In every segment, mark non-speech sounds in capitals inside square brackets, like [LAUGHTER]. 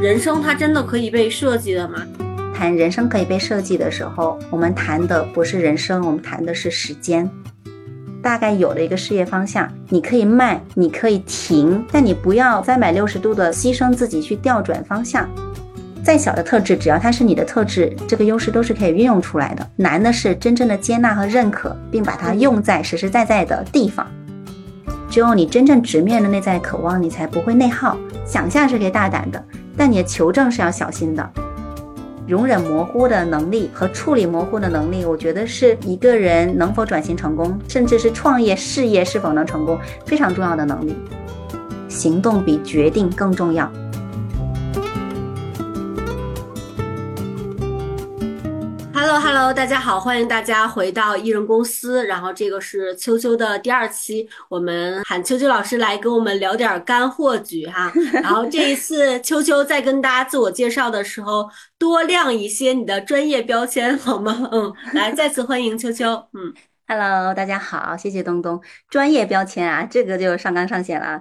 人生它真的可以被设计的吗？谈人生可以被设计的时候，我们谈的不是人生，我们谈的是时间。大概有了一个事业方向，你可以慢，你可以停，但你不要三百六十度的牺牲自己去调转方向。再小的特质，只要它是你的特质，这个优势都是可以运用出来的。难的是真正的接纳和认可，并把它用在实实在在的地方。只有你真正直面了内在渴望，你才不会内耗。想象是可以大胆的，但你的求证是要小心的。容忍模糊的能力和处理模糊的能力，我觉得是一个人能否转型成功，甚至是创业事业是否能成功非常重要的能力。行动比决定更重要。Hello，大家好，欢迎大家回到艺人公司。然后这个是秋秋的第二期，我们喊秋秋老师来跟我们聊点干货局哈。[LAUGHS] 然后这一次秋秋在跟大家自我介绍的时候，多亮一些你的专业标签好吗？嗯，来再次欢迎秋秋。嗯。Hello，大家好，谢谢东东。专业标签啊，这个就上纲上线了。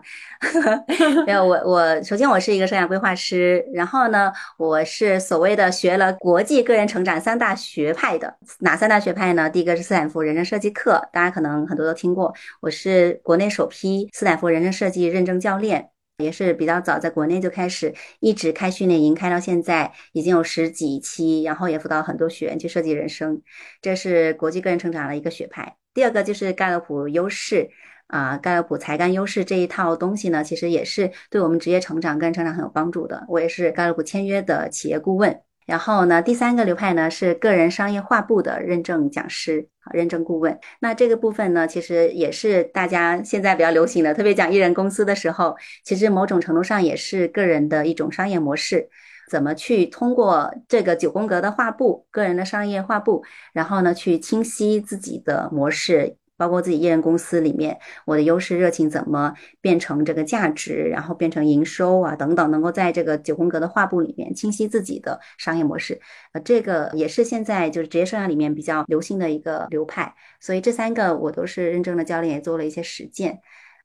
[LAUGHS] 没有我，我首先我是一个生涯规划师，然后呢，我是所谓的学了国际个人成长三大学派的。哪三大学派呢？第一个是斯坦福人生设计课，大家可能很多都听过。我是国内首批斯坦福人生设计认证教练。也是比较早，在国内就开始一直开训练营，开到现在已经有十几期，然后也辅导很多学员去设计人生，这是国际个人成长的一个学派。第二个就是盖洛普优势啊，盖洛普才干优势这一套东西呢，其实也是对我们职业成长、个人成长很有帮助的。我也是盖洛普签约的企业顾问。然后呢，第三个流派呢是个人商业化部的认证讲师、认证顾问。那这个部分呢，其实也是大家现在比较流行的，特别讲艺人公司的时候，其实某种程度上也是个人的一种商业模式，怎么去通过这个九宫格的画布，个人的商业画布，然后呢去清晰自己的模式。包括自己艺人公司里面，我的优势热情怎么变成这个价值，然后变成营收啊等等，能够在这个九宫格的画布里面清晰自己的商业模式，呃，这个也是现在就是职业生涯里面比较流行的一个流派。所以这三个我都是认证的教练，也做了一些实践。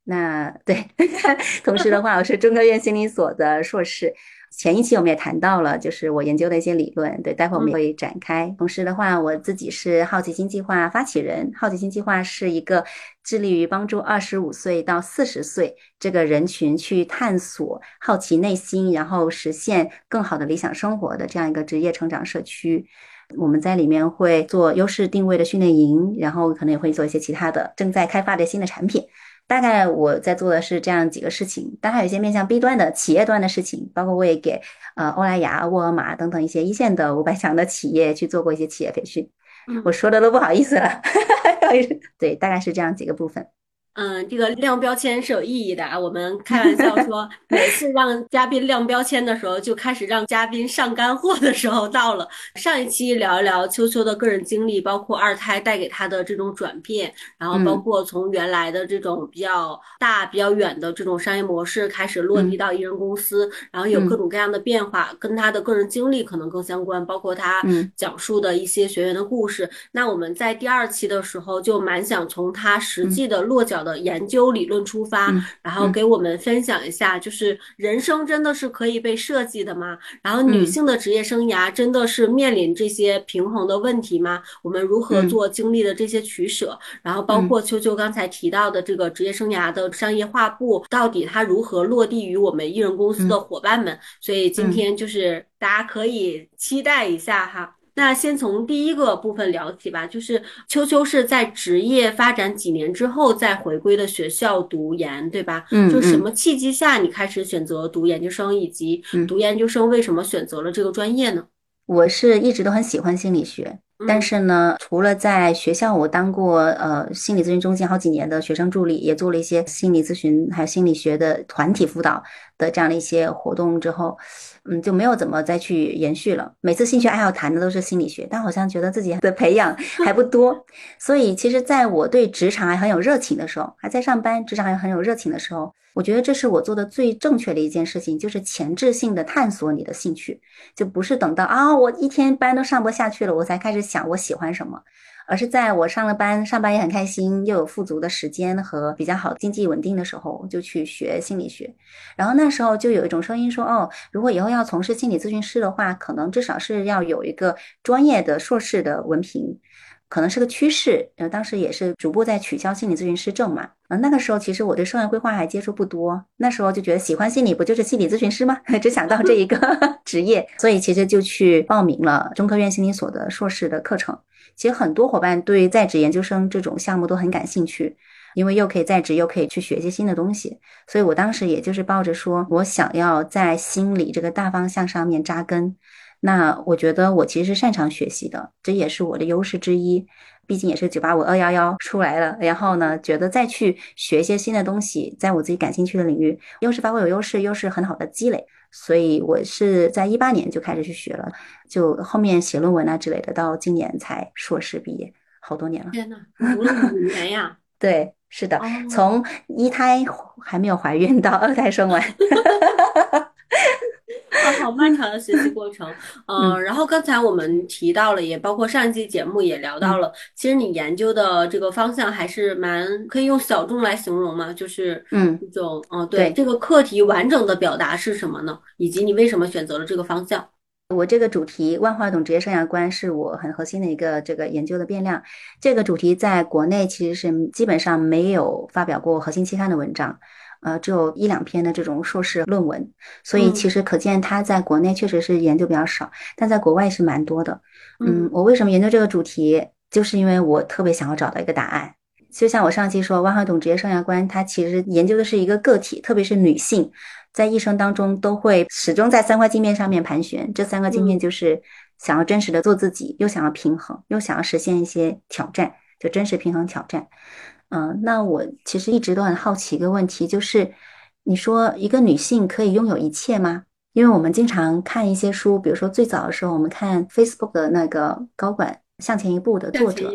那对，[LAUGHS] 同时的话，我是中科院心理所的硕士。前一期我们也谈到了，就是我研究的一些理论，对，待会我们会展开。同时的话，我自己是好奇心计划发起人，好奇心计划是一个致力于帮助二十五岁到四十岁这个人群去探索好奇内心，然后实现更好的理想生活的这样一个职业成长社区。我们在里面会做优势定位的训练营，然后可能也会做一些其他的正在开发的新的产品。大概我在做的是这样几个事情，当然还有一些面向 B 端的企业端的事情，包括我也给呃欧莱雅、沃尔玛等等一些一线的五百强的企业去做过一些企业培训。我说的都不好意思了，[LAUGHS] 对，大概是这样几个部分。嗯，这个亮标签是有意义的啊。我们开玩笑说，[LAUGHS] 每次让嘉宾亮标签的时候，就开始让嘉宾上干货的时候到了。上一期聊一聊秋秋的个人经历，包括二胎带给他的这种转变，然后包括从原来的这种比较大、比较远的这种商业模式开始落地到艺人公司，然后有各种各样的变化，跟他的个人经历可能更相关，包括他讲述的一些学员的故事。那我们在第二期的时候就蛮想从他实际的落脚的。研究理论出发，然后给我们分享一下，就是人生真的是可以被设计的吗？然后女性的职业生涯真的是面临这些平衡的问题吗？我们如何做经历的这些取舍？然后包括秋秋刚才提到的这个职业生涯的商业化部，到底它如何落地于我们艺人公司的伙伴们？所以今天就是大家可以期待一下哈。那先从第一个部分聊起吧，就是秋秋是在职业发展几年之后再回归的学校读研，对吧？嗯，就什么契机下你开始选择读研究生，以及读研究生为什么选择了这个专业呢？我是一直都很喜欢心理学，但是呢，除了在学校我当过呃心理咨询中心好几年的学生助理，也做了一些心理咨询还有心理学的团体辅导的这样的一些活动之后。嗯，就没有怎么再去延续了。每次兴趣爱好谈的都是心理学，但好像觉得自己的培养 [LAUGHS] 还不多。所以，其实在我对职场还很有热情的时候，还在上班，职场还很有热情的时候，我觉得这是我做的最正确的一件事情，就是前置性的探索你的兴趣，就不是等到啊我一天班都上不下去了，我才开始想我喜欢什么。而是在我上了班，上班也很开心，又有富足的时间和比较好经济稳定的时候，就去学心理学。然后那时候就有一种声音说，哦，如果以后要从事心理咨询师的话，可能至少是要有一个专业的硕士的文凭。可能是个趋势，呃，当时也是逐步在取消心理咨询师证嘛，呃，那个时候其实我对生涯规划还接触不多，那时候就觉得喜欢心理不就是心理咨询师吗？[LAUGHS] 只想到这一个 [LAUGHS] 职业，所以其实就去报名了中科院心理所的硕士的课程。其实很多伙伴对在职研究生这种项目都很感兴趣，因为又可以在职，又可以去学一些新的东西，所以我当时也就是抱着说我想要在心理这个大方向上面扎根。那我觉得我其实是擅长学习的，这也是我的优势之一。毕竟也是九八五二幺幺出来了，然后呢，觉得再去学一些新的东西，在我自己感兴趣的领域，优势发挥有优势，又是很好的积累。所以我是在一八年就开始去学了，就后面写论文啊之类的，到今年才硕士毕业，好多年了。天呐，读了五年呀！[LAUGHS] 对，是的，从一胎还没有怀孕到二胎生完。[LAUGHS] 啊，好漫长的学习过程，嗯，然后刚才我们提到了，也包括上一期节目也聊到了，其实你研究的这个方向还是蛮可以用小众来形容嘛，就是嗯，一种嗯，对，这个课题完整的表达是什么呢？以及你为什么选择了这个方向？我这个主题万花筒职业生涯观是我很核心的一个这个研究的变量，这个主题在国内其实是基本上没有发表过核心期刊的文章。呃，只有一两篇的这种硕士论文，所以其实可见他在国内确实是研究比较少，但在国外是蛮多的。嗯，我为什么研究这个主题，就是因为我特别想要找到一个答案。就像我上期说，万花筒职业生涯观，它其实研究的是一个个体，特别是女性，在一生当中都会始终在三块镜面上面盘旋。这三个镜面就是想要真实的做自己，又想要平衡，又想要实现一些挑战，就真实平衡挑战。嗯，那我其实一直都很好奇一个问题，就是你说一个女性可以拥有一切吗？因为我们经常看一些书，比如说最早的时候，我们看 Facebook 的那个高管。向前一步的作者，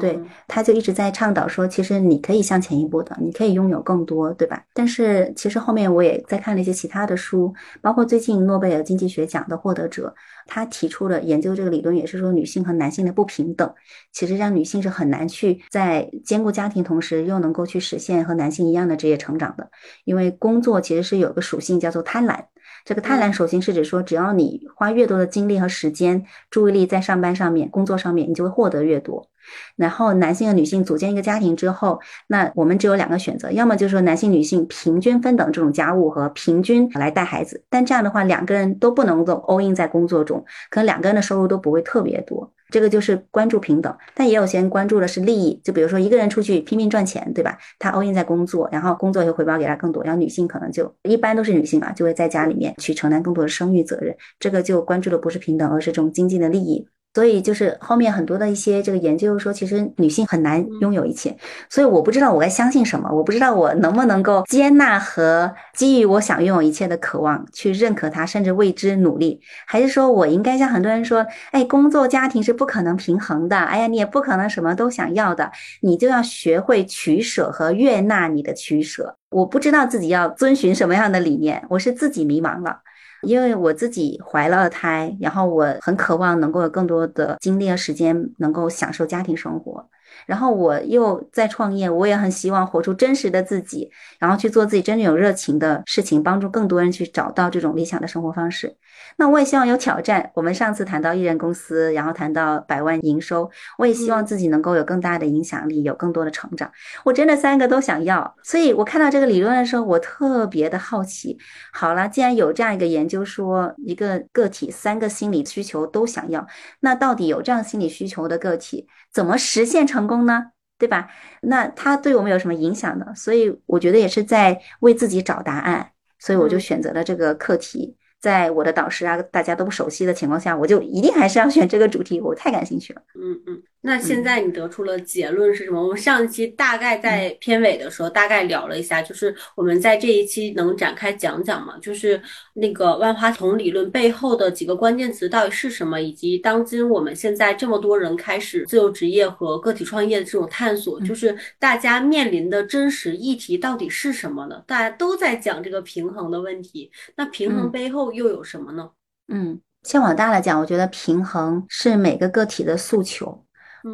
对，他就一直在倡导说，其实你可以向前一步的，你可以拥有更多，对吧？但是其实后面我也在看了一些其他的书，包括最近诺贝尔经济学奖的获得者，他提出了研究这个理论，也是说女性和男性的不平等，其实让女性是很难去在兼顾家庭同时又能够去实现和男性一样的职业成长的，因为工作其实是有个属性叫做贪婪。这个贪婪属性是指说，只要你花越多的精力和时间、注意力在上班上面、工作上面，你就会获得越多。然后，男性和女性组建一个家庭之后，那我们只有两个选择：要么就是说男性、女性平均分等这种家务和平均来带孩子，但这样的话，两个人都不能够 all in 在工作中，可能两个人的收入都不会特别多。这个就是关注平等，但也有些人关注的是利益。就比如说一个人出去拼命赚钱，对吧？他 all in 在工作，然后工作又回报给他更多。然后女性可能就一般都是女性嘛，就会在家里面去承担更多的生育责任。这个就关注的不是平等，而是这种经济的利益。所以就是后面很多的一些这个研究说，其实女性很难拥有一切。所以我不知道我该相信什么，我不知道我能不能够接纳和基于我想拥有一切的渴望去认可它，甚至为之努力，还是说我应该像很多人说，哎，工作家庭是不可能平衡的，哎呀，你也不可能什么都想要的，你就要学会取舍和悦纳你的取舍。我不知道自己要遵循什么样的理念，我是自己迷茫了。因为我自己怀了二胎，然后我很渴望能够有更多的精力和时间，能够享受家庭生活。然后我又在创业，我也很希望活出真实的自己，然后去做自己真正有热情的事情，帮助更多人去找到这种理想的生活方式。那我也希望有挑战。我们上次谈到艺人公司，然后谈到百万营收，我也希望自己能够有更大的影响力，有更多的成长。我真的三个都想要。所以我看到这个理论的时候，我特别的好奇。好了，既然有这样一个研究说，一个个体三个心理需求都想要，那到底有这样心理需求的个体？怎么实现成功呢？对吧？那它对我们有什么影响呢？所以我觉得也是在为自己找答案，所以我就选择了这个课题。在我的导师啊，大家都不熟悉的情况下，我就一定还是要选这个主题，我太感兴趣了。嗯嗯。那现在你得出了结论是什么？我们上一期大概在片尾的时候大概聊了一下，就是我们在这一期能展开讲讲吗？就是那个万花筒理论背后的几个关键词到底是什么，以及当今我们现在这么多人开始自由职业和个体创业的这种探索，就是大家面临的真实议题到底是什么呢？大家都在讲这个平衡的问题，那平衡背后又有什么呢？嗯，先往大了讲，我觉得平衡是每个个体的诉求。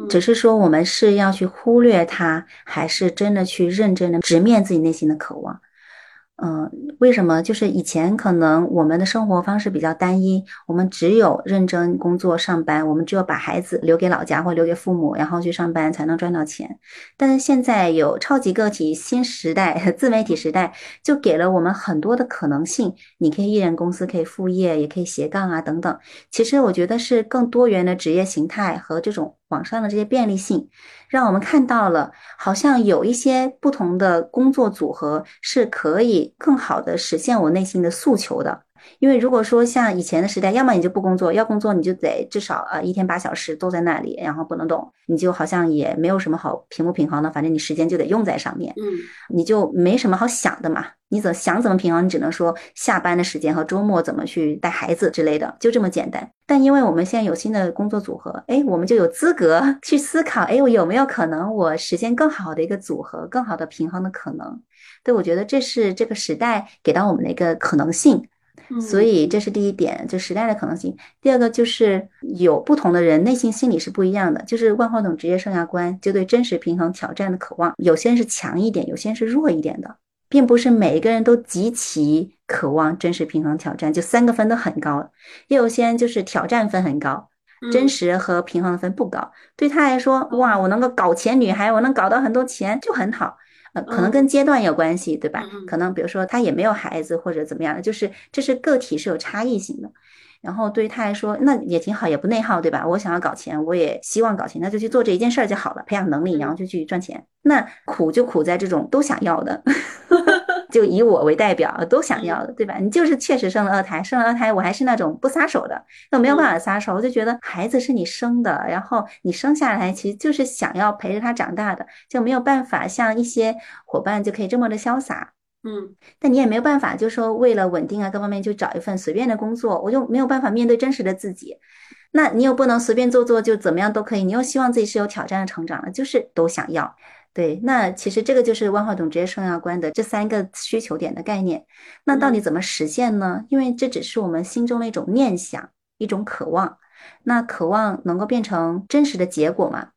只是说我们是要去忽略它，还是真的去认真的直面自己内心的渴望？嗯，为什么？就是以前可能我们的生活方式比较单一，我们只有认真工作上班，我们只有把孩子留给老家或留给父母，然后去上班才能赚到钱。但是现在有超级个体新时代、[LAUGHS] 自媒体时代，就给了我们很多的可能性。你可以一人公司，可以副业，也可以斜杠啊等等。其实我觉得是更多元的职业形态和这种。网上的这些便利性，让我们看到了，好像有一些不同的工作组合是可以更好的实现我内心的诉求的。因为如果说像以前的时代，要么你就不工作，要工作你就得至少呃一天八小时都在那里，然后不能动，你就好像也没有什么好平不平衡的，反正你时间就得用在上面，嗯，你就没什么好想的嘛。你怎想怎么平衡，你只能说下班的时间和周末怎么去带孩子之类的，就这么简单。但因为我们现在有新的工作组合，哎，我们就有资格 [LAUGHS] 去思考，哎，我有没有可能我实现更好的一个组合，更好的平衡的可能？对，我觉得这是这个时代给到我们的一个可能性。所以这是第一点，就时代的可能性。第二个就是有不同的人内心心理是不一样的，就是万花筒职业生涯观就对真实平衡挑战的渴望，有些人是强一点，有些人是弱一点的，并不是每一个人都极其渴望真实平衡挑战，就三个分都很高。也有些人就是挑战分很高，真实和平衡的分不高。对他来说，哇，我能够搞钱女孩，我能搞到很多钱就很好。呃，可能跟阶段有关系，对吧？可能比如说他也没有孩子或者怎么样的，就是这是个体是有差异性的。然后对于他来说，那也挺好，也不内耗，对吧？我想要搞钱，我也希望搞钱，那就去做这一件事儿就好了，培养能力，然后就去赚钱。那苦就苦在这种都想要的。[LAUGHS] 就以我为代表，都想要的，对吧？你就是确实生了二胎，生了二胎，我还是那种不撒手的，那没有办法撒手。我就觉得孩子是你生的，然后你生下来其实就是想要陪着他长大的，就没有办法像一些伙伴就可以这么的潇洒，嗯。但你也没有办法，就说为了稳定啊各方面就找一份随便的工作，我就没有办法面对真实的自己。那你又不能随便做做就怎么样都可以，你又希望自己是有挑战的成长的，就是都想要。对，那其实这个就是万花筒职业生涯观的这三个需求点的概念。那到底怎么实现呢？因为这只是我们心中的一种念想，一种渴望。那渴望能够变成真实的结果吗？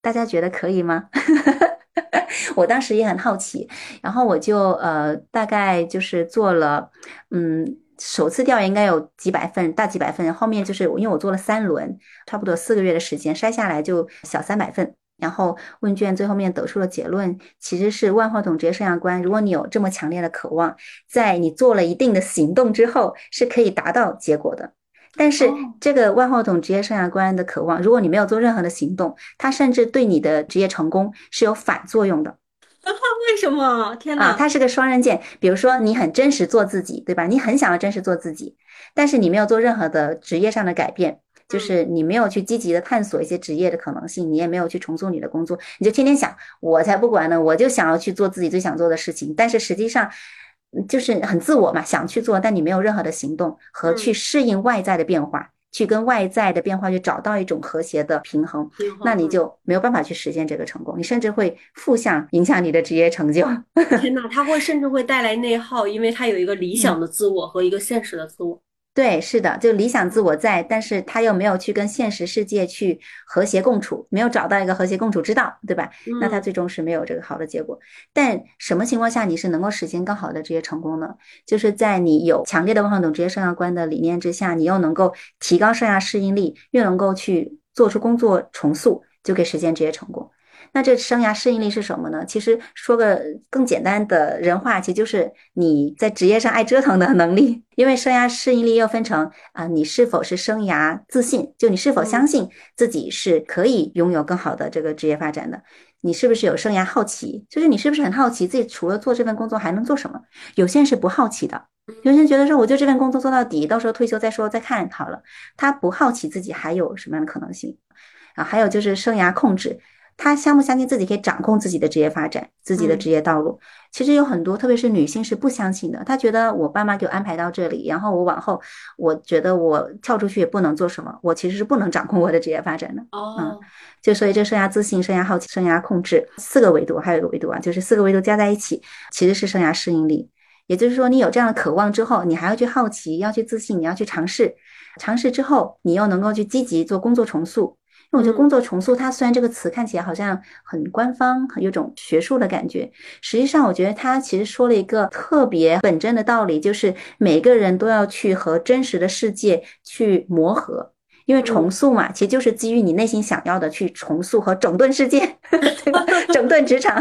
大家觉得可以吗？[LAUGHS] [LAUGHS] 我当时也很好奇，然后我就呃大概就是做了，嗯，首次调研应该有几百份，大几百份。后面就是因为我做了三轮，差不多四个月的时间筛下来就小三百份。然后问卷最后面得出了结论其实是万花筒职业生涯观。如果你有这么强烈的渴望，在你做了一定的行动之后，是可以达到结果的。但是这个万花筒职业生涯观的渴望，如果你没有做任何的行动，它甚至对你的职业成功是有反作用的。[LAUGHS] 为什么？天哪！啊，它是个双刃剑。比如说，你很真实做自己，对吧？你很想要真实做自己，但是你没有做任何的职业上的改变。就是你没有去积极的探索一些职业的可能性，你也没有去重塑你的工作，你就天天想，我才不管呢，我就想要去做自己最想做的事情。但是实际上，就是很自我嘛，想去做，但你没有任何的行动和去适应外在的变化，去跟外在的变化去找到一种和谐的平衡，那你就没有办法去实现这个成功，你甚至会负向影响你的职业成就。天呐，[LAUGHS] 他会甚至会带来内耗，因为他有一个理想的自我和一个现实的自我。对，是的，就理想自我在，但是他又没有去跟现实世界去和谐共处，没有找到一个和谐共处之道，对吧？那他最终是没有这个好的结果。但什么情况下你是能够实现更好的职业成功呢？就是在你有强烈的万懂职业生涯观的理念之下，你又能够提高生涯适应力，又能够去做出工作重塑，就可以实现职业成功。那这生涯适应力是什么呢？其实说个更简单的人话，其实就是你在职业上爱折腾的能力。因为生涯适应力又分成啊，你是否是生涯自信？就你是否相信自己是可以拥有更好的这个职业发展的？你是不是有生涯好奇？就是你是不是很好奇自己除了做这份工作还能做什么？有些人是不好奇的，有些人觉得说我就这份工作做到底，到时候退休再说再看好了。他不好奇自己还有什么样的可能性啊？还有就是生涯控制。他相不相信自己可以掌控自己的职业发展、自己的职业道路？其实有很多，特别是女性是不相信的。她觉得我爸妈给我安排到这里，然后我往后，我觉得我跳出去也不能做什么，我其实是不能掌控我的职业发展的。哦，嗯，就所以这生涯自信、生涯好奇、生涯控制四个维度，还有一个维度啊，就是四个维度加在一起，其实是生涯适应力。也就是说，你有这样的渴望之后，你还要去好奇，要去自信，你要去尝试，尝试之后，你又能够去积极做工作重塑。因为我觉得工作重塑，它虽然这个词看起来好像很官方，很有种学术的感觉，实际上我觉得它其实说了一个特别本真的道理，就是每个人都要去和真实的世界去磨合。因为重塑嘛，其实就是基于你内心想要的去重塑和整顿世界，[LAUGHS] 对吧？整顿职场，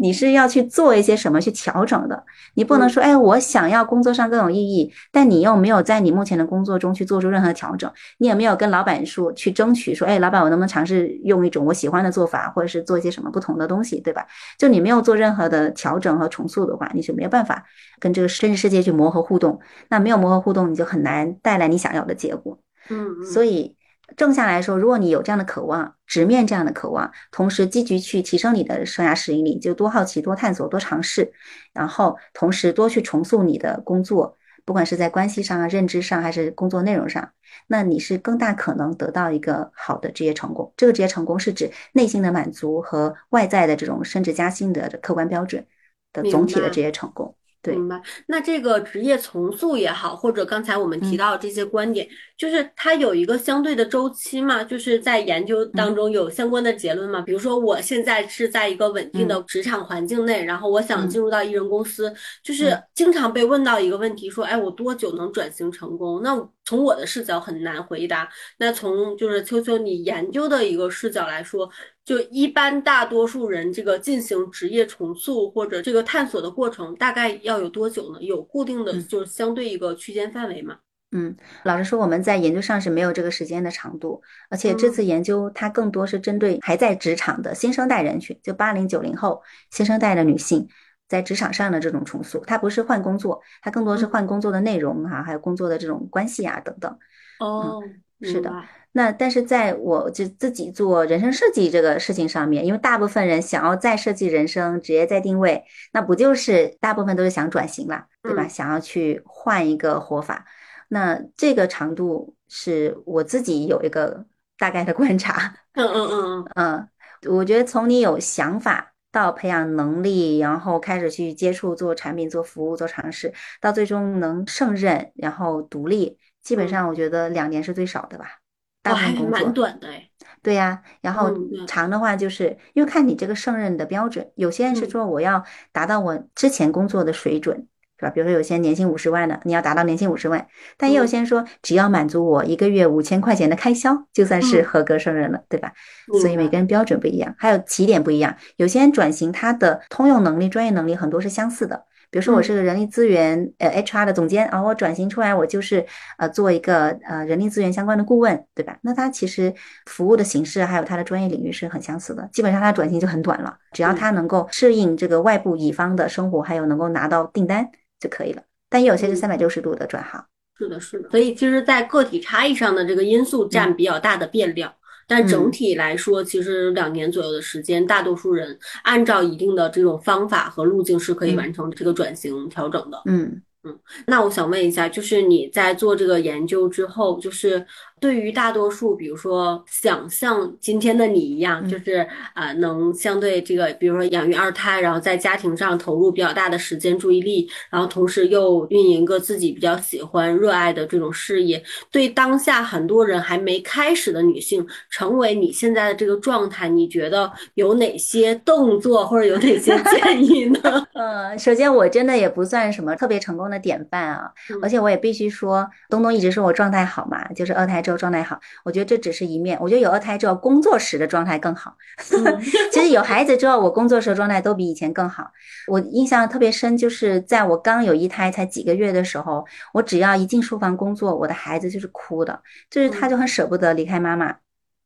你是要去做一些什么去调整的。你不能说，哎，我想要工作上更有意义，但你又没有在你目前的工作中去做出任何调整，你也没有跟老板说去争取说，哎，老板，我能不能尝试用一种我喜欢的做法，或者是做一些什么不同的东西，对吧？就你没有做任何的调整和重塑的话，你是没有办法跟这个真实世界去磨合互动。那没有磨合互动，你就很难带来你想要的结果。嗯，所以正向来说，如果你有这样的渴望，直面这样的渴望，同时积极去提升你的生涯适应力，就多好奇、多探索、多尝试，然后同时多去重塑你的工作，不管是在关系上啊、认知上，还是工作内容上，那你是更大可能得到一个好的职业成功。这个职业成功是指内心的满足和外在的这种升职加薪的客观标准的总体的职业成功。明白，那这个职业重塑也好，或者刚才我们提到这些观点，就是它有一个相对的周期嘛，就是在研究当中有相关的结论嘛。比如说，我现在是在一个稳定的职场环境内，然后我想进入到艺人公司，就是经常被问到一个问题，说，哎，我多久能转型成功？那从我的视角很难回答。那从就是秋秋你研究的一个视角来说。就一般大多数人这个进行职业重塑或者这个探索的过程，大概要有多久呢？有固定的就是相对一个区间范围吗？嗯，老实说，我们在研究上是没有这个时间的长度，而且这次研究它更多是针对还在职场的新生代人群，就八零九零后新生代的女性在职场上的这种重塑，它不是换工作，它更多是换工作的内容哈，还有工作的这种关系啊等等。哦，是的。那但是在我就自己做人生设计这个事情上面，因为大部分人想要再设计人生、职业再定位，那不就是大部分都是想转型了，对吧？想要去换一个活法。那这个长度是我自己有一个大概的观察。嗯嗯嗯嗯嗯，我觉得从你有想法到培养能力，然后开始去接触做产品、做服务、做尝试，到最终能胜任，然后独立，基本上我觉得两年是最少的吧。大部分工作蛮。短的哎，对呀，然后长的话就是因为看你这个胜任的标准，有些人是说我要达到我之前工作的水准，是吧？比如说有些年薪五十万的，你要达到年薪五十万，但也有些人说只要满足我一个月五千块钱的开销，就算是合格胜任了，对吧？所以每个。人标准不一样，还有起点不一样，有些人转型他的通用能力、专业能力很多是相似的。比如说我是个人力资源呃 HR 的总监啊，我转型出来我就是呃做一个呃人力资源相关的顾问，对吧？那他其实服务的形式还有他的专业领域是很相似的，基本上他转型就很短了，只要他能够适应这个外部乙方的生活，还有能够拿到订单就可以了。但也有些是三百六十度的转行。是的，是的。所以其实，在个体差异上的这个因素占比较大的变量。但整体来说，其实两年左右的时间，大多数人按照一定的这种方法和路径是可以完成这个转型调整的。嗯嗯，那我想问一下，就是你在做这个研究之后，就是。对于大多数，比如说想像今天的你一样，就是啊，能相对这个，比如说养育二胎，然后在家庭上投入比较大的时间注意力，然后同时又运营个自己比较喜欢、热爱的这种事业，对当下很多人还没开始的女性，成为你现在的这个状态，你觉得有哪些动作或者有哪些建议呢？[LAUGHS] [LAUGHS] 呃，首先我真的也不算什么特别成功的典范啊，而且我也必须说，东东一直说我状态好嘛，就是二胎。状态好，我觉得这只是一面。我觉得有二胎之后，工作时的状态更好。[LAUGHS] 其实有孩子之后，我工作时候状态都比以前更好。我印象特别深，就是在我刚有一胎才几个月的时候，我只要一进书房工作，我的孩子就是哭的，就是他就很舍不得离开妈妈，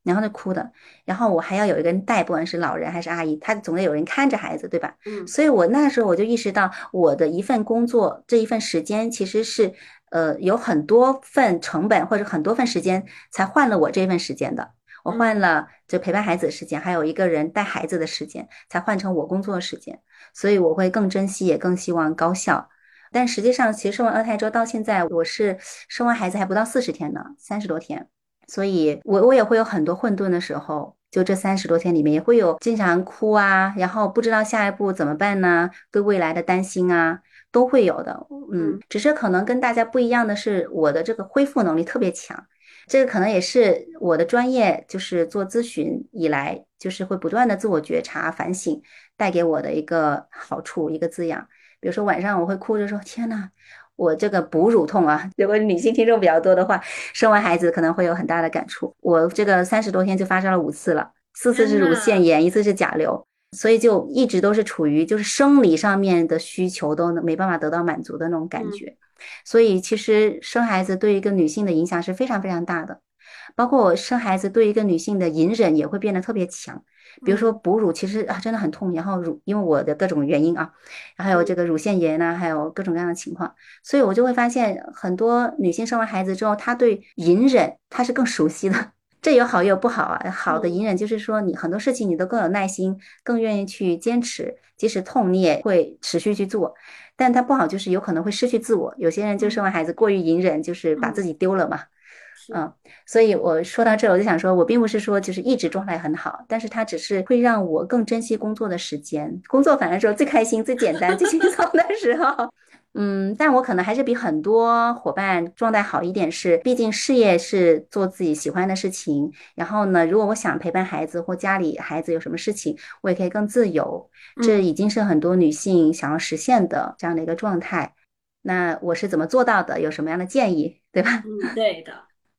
然后就哭的。然后我还要有一个人带，不管是老人还是阿姨，他总得有人看着孩子，对吧？嗯。所以我那时候我就意识到，我的一份工作这一份时间其实是。呃，有很多份成本或者很多份时间才换了我这份时间的。我换了就陪伴孩子的时间，还有一个人带孩子的时间，才换成我工作的时间。所以我会更珍惜，也更希望高效。但实际上，其实生完二胎之后到现在，我是生完孩子还不到四十天呢，三十多天。所以我我也会有很多混沌的时候，就这三十多天里面也会有经常哭啊，然后不知道下一步怎么办呢？对未来的担心啊。都会有的，嗯，只是可能跟大家不一样的是，我的这个恢复能力特别强，这个可能也是我的专业，就是做咨询以来，就是会不断的自我觉察、反省，带给我的一个好处、一个滋养。比如说晚上我会哭着说：“天呐，我这个哺乳痛啊！”如果女性听众比较多的话，生完孩子可能会有很大的感触。我这个三十多天就发烧了五次了，四次是乳腺炎，一次是甲流，所以就一直都是处于就是生理上面的需求都没办法得到满足的那种感觉。所以，其实生孩子对一个女性的影响是非常非常大的，包括我生孩子对一个女性的隐忍也会变得特别强。比如说哺乳，其实啊真的很痛，然后乳因为我的各种原因啊，还有这个乳腺炎呐，还有各种各样的情况，所以我就会发现很多女性生完孩子之后，她对隐忍她是更熟悉的。这有好也有不好啊。好的隐忍就是说你很多事情你都更有耐心，更愿意去坚持，即使痛你也会持续去做。但它不好，就是有可能会失去自我。有些人就生完孩子过于隐忍，就是把自己丢了嘛。嗯，所以我说到这，我就想说，我并不是说就是一直状态很好，但是它只是会让我更珍惜工作的时间。工作反而说最开心、最简单、最轻松的时候。嗯，但我可能还是比很多伙伴状态好一点，是毕竟事业是做自己喜欢的事情。然后呢，如果我想陪伴孩子或家里孩子有什么事情，我也可以更自由。这已经是很多女性想要实现的这样的一个状态。那我是怎么做到的？有什么样的建议？对吧？嗯，对的。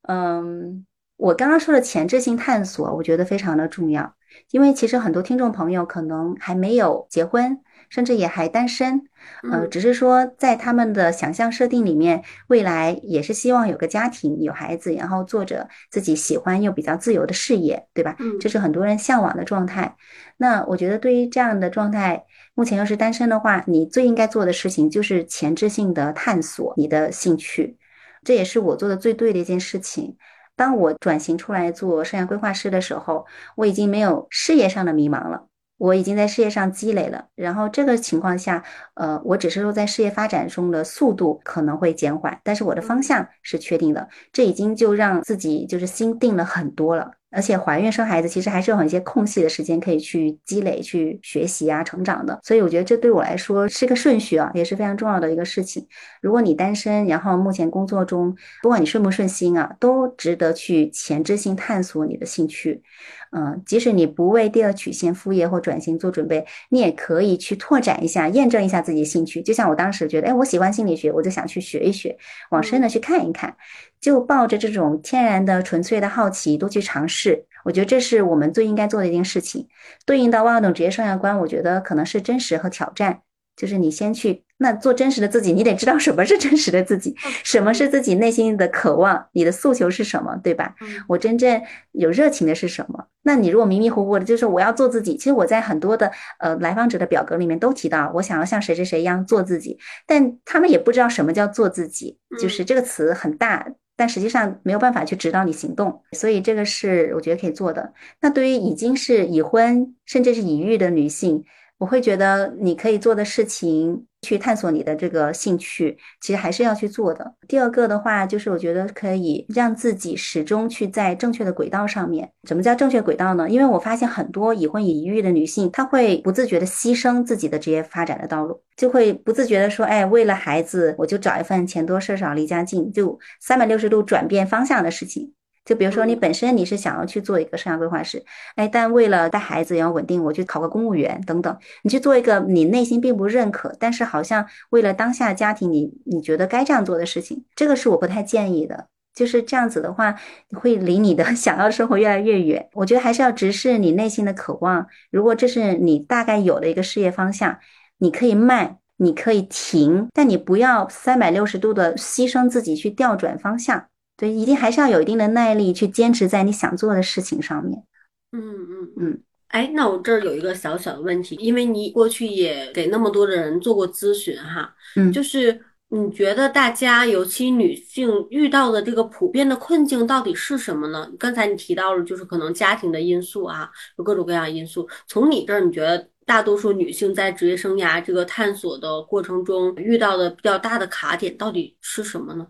嗯，我刚刚说的前置性探索，我觉得非常的重要，因为其实很多听众朋友可能还没有结婚。甚至也还单身，呃，只是说在他们的想象设定里面，未来也是希望有个家庭、有孩子，然后做着自己喜欢又比较自由的事业，对吧？嗯，这是很多人向往的状态。那我觉得，对于这样的状态，目前又是单身的话，你最应该做的事情就是前置性的探索你的兴趣，这也是我做的最对的一件事情。当我转型出来做生涯规划师的时候，我已经没有事业上的迷茫了。我已经在事业上积累了，然后这个情况下，呃，我只是说在事业发展中的速度可能会减缓，但是我的方向是确定的，这已经就让自己就是心定了很多了。而且怀孕生孩子其实还是有很些空隙的时间可以去积累、去学习啊、成长的，所以我觉得这对我来说是个顺序啊，也是非常重要的一个事情。如果你单身，然后目前工作中，不管你顺不顺心啊，都值得去前置性探索你的兴趣。嗯，即使你不为第二曲线副业或转型做准备，你也可以去拓展一下，验证一下自己的兴趣。就像我当时觉得，哎，我喜欢心理学，我就想去学一学，往深的去看一看。就抱着这种天然的、纯粹的好奇，多去尝试。我觉得这是我们最应该做的一件事情。对应到万总职业生涯观，我觉得可能是真实和挑战。就是你先去那做真实的自己，你得知道什么是真实的自己，什么是自己内心的渴望，你的诉求是什么，对吧？我真正有热情的是什么？那你如果迷迷糊糊的，就是我要做自己。其实我在很多的呃来访者的表格里面都提到，我想要像谁谁谁一样做自己，但他们也不知道什么叫做自己，就是这个词很大。但实际上没有办法去指导你行动，所以这个是我觉得可以做的。那对于已经是已婚甚至是已育的女性，我会觉得你可以做的事情。去探索你的这个兴趣，其实还是要去做的。第二个的话，就是我觉得可以让自己始终去在正确的轨道上面。什么叫正确轨道呢？因为我发现很多已婚已育的女性，她会不自觉的牺牲自己的职业发展的道路，就会不自觉的说：“哎，为了孩子，我就找一份钱多事少离家近，就三百六十度转变方向的事情。”就比如说，你本身你是想要去做一个生涯规划师，哎，但为了带孩子要稳定，我去考个公务员等等，你去做一个你内心并不认可，但是好像为了当下家庭，你你觉得该这样做的事情，这个是我不太建议的。就是这样子的话，会离你的 [LAUGHS] 想要的生活越来越远。我觉得还是要直视你内心的渴望。如果这是你大概有的一个事业方向，你可以慢，你可以停，但你不要三百六十度的牺牲自己去调转方向。对，一定还是要有一定的耐力去坚持在你想做的事情上面。嗯嗯嗯。哎，那我这儿有一个小小的问题，因为你过去也给那么多的人做过咨询哈，嗯，就是你觉得大家，尤其女性遇到的这个普遍的困境到底是什么呢？刚才你提到了，就是可能家庭的因素啊，有各种各样的因素。从你这儿，你觉得大多数女性在职业生涯这个探索的过程中遇到的比较大的卡点到底是什么呢？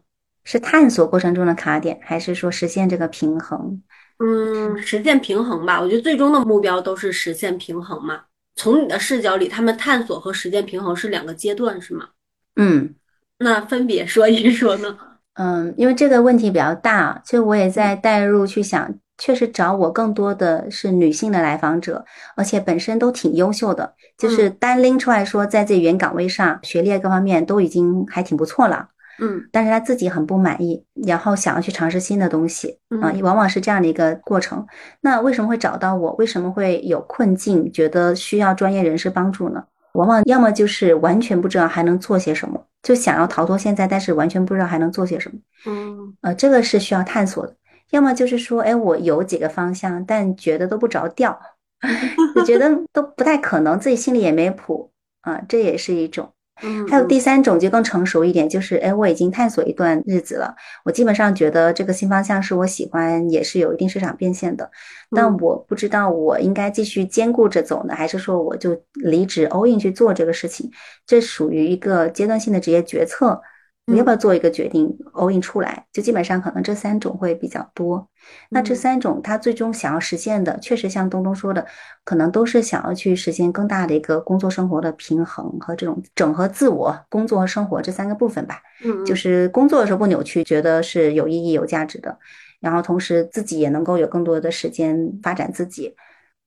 是探索过程中的卡点，还是说实现这个平衡？嗯，实现平衡吧。我觉得最终的目标都是实现平衡嘛。从你的视角里，他们探索和实践平衡是两个阶段，是吗？嗯，那分别说一说呢？嗯，因为这个问题比较大，其实我也在带入去想，确实找我更多的是女性的来访者，而且本身都挺优秀的，就是单拎出来说，在自己原岗位上，学历各方面都已经还挺不错了。嗯，但是他自己很不满意，然后想要去尝试新的东西啊，往往是这样的一个过程。那为什么会找到我？为什么会有困境，觉得需要专业人士帮助呢？往往要么就是完全不知道还能做些什么，就想要逃脱现在，但是完全不知道还能做些什么。嗯，呃，这个是需要探索的。要么就是说，哎，我有几个方向，但觉得都不着调，[LAUGHS] 就觉得都不太可能，自己心里也没谱啊，这也是一种。嗯，还有第三种就更成熟一点，就是哎，我已经探索一段日子了，我基本上觉得这个新方向是我喜欢，也是有一定市场变现的，但我不知道我应该继续兼顾着走呢，还是说我就离职 all in 去做这个事情，这属于一个阶段性的职业决策。你要不要做一个决定，all in 出来？就基本上可能这三种会比较多。那这三种他最终想要实现的，确实像东东说的，可能都是想要去实现更大的一个工作生活的平衡和这种整合自我、工作和生活这三个部分吧。嗯，就是工作的时候不扭曲，觉得是有意义、有价值的，然后同时自己也能够有更多的时间发展自己。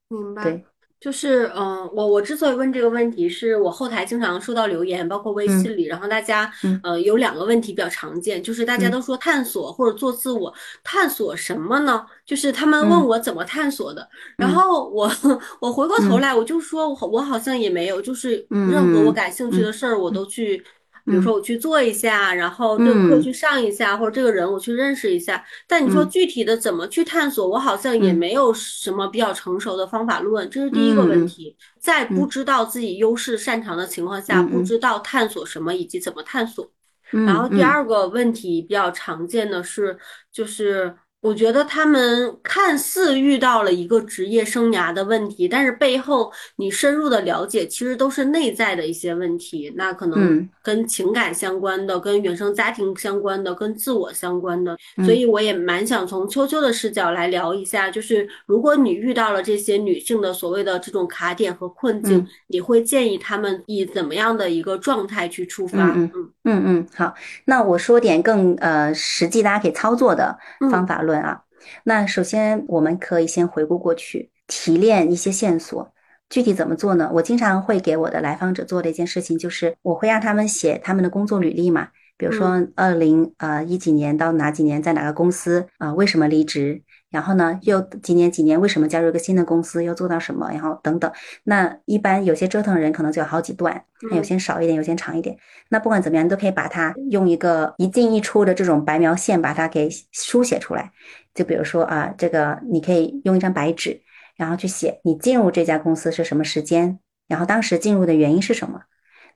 明白。对。就是嗯，我我之所以问这个问题，是我后台经常收到留言，包括微信里，然后大家呃有两个问题比较常见，就是大家都说探索或者做自我，探索什么呢？就是他们问我怎么探索的，然后我 [LAUGHS] 我回过头来我就说，我我好像也没有，就是任何我感兴趣的事儿我都去。比如说我去做一下，然后这个课去上一下，或者这个人我去认识一下。但你说具体的怎么去探索，我好像也没有什么比较成熟的方法论，这是第一个问题。在不知道自己优势擅长的情况下，不知道探索什么以及怎么探索。然后第二个问题比较常见的是，就是。我觉得他们看似遇到了一个职业生涯的问题，但是背后你深入的了解，其实都是内在的一些问题。那可能跟情感相关的、跟原生家庭相关的、跟自我相关的。所以我也蛮想从秋秋的视角来聊一下，就是如果你遇到了这些女性的所谓的这种卡点和困境，你会建议她们以怎么样的一个状态去出发？嗯嗯嗯，好，那我说点更呃实际大家可以操作的方法。论啊，那首先我们可以先回顾过去，提炼一些线索。具体怎么做呢？我经常会给我的来访者做的一件事情，就是我会让他们写他们的工作履历嘛。比如说，二零呃一几年到哪几年，在哪个公司啊？为什么离职？然后呢，又几年几年，为什么加入一个新的公司？又做到什么？然后等等。那一般有些折腾人可能就有好几段，有些少一点，有些长一点。那不管怎么样，都可以把它用一个一进一出的这种白描线把它给书写出来。就比如说啊，这个你可以用一张白纸，然后去写你进入这家公司是什么时间，然后当时进入的原因是什么。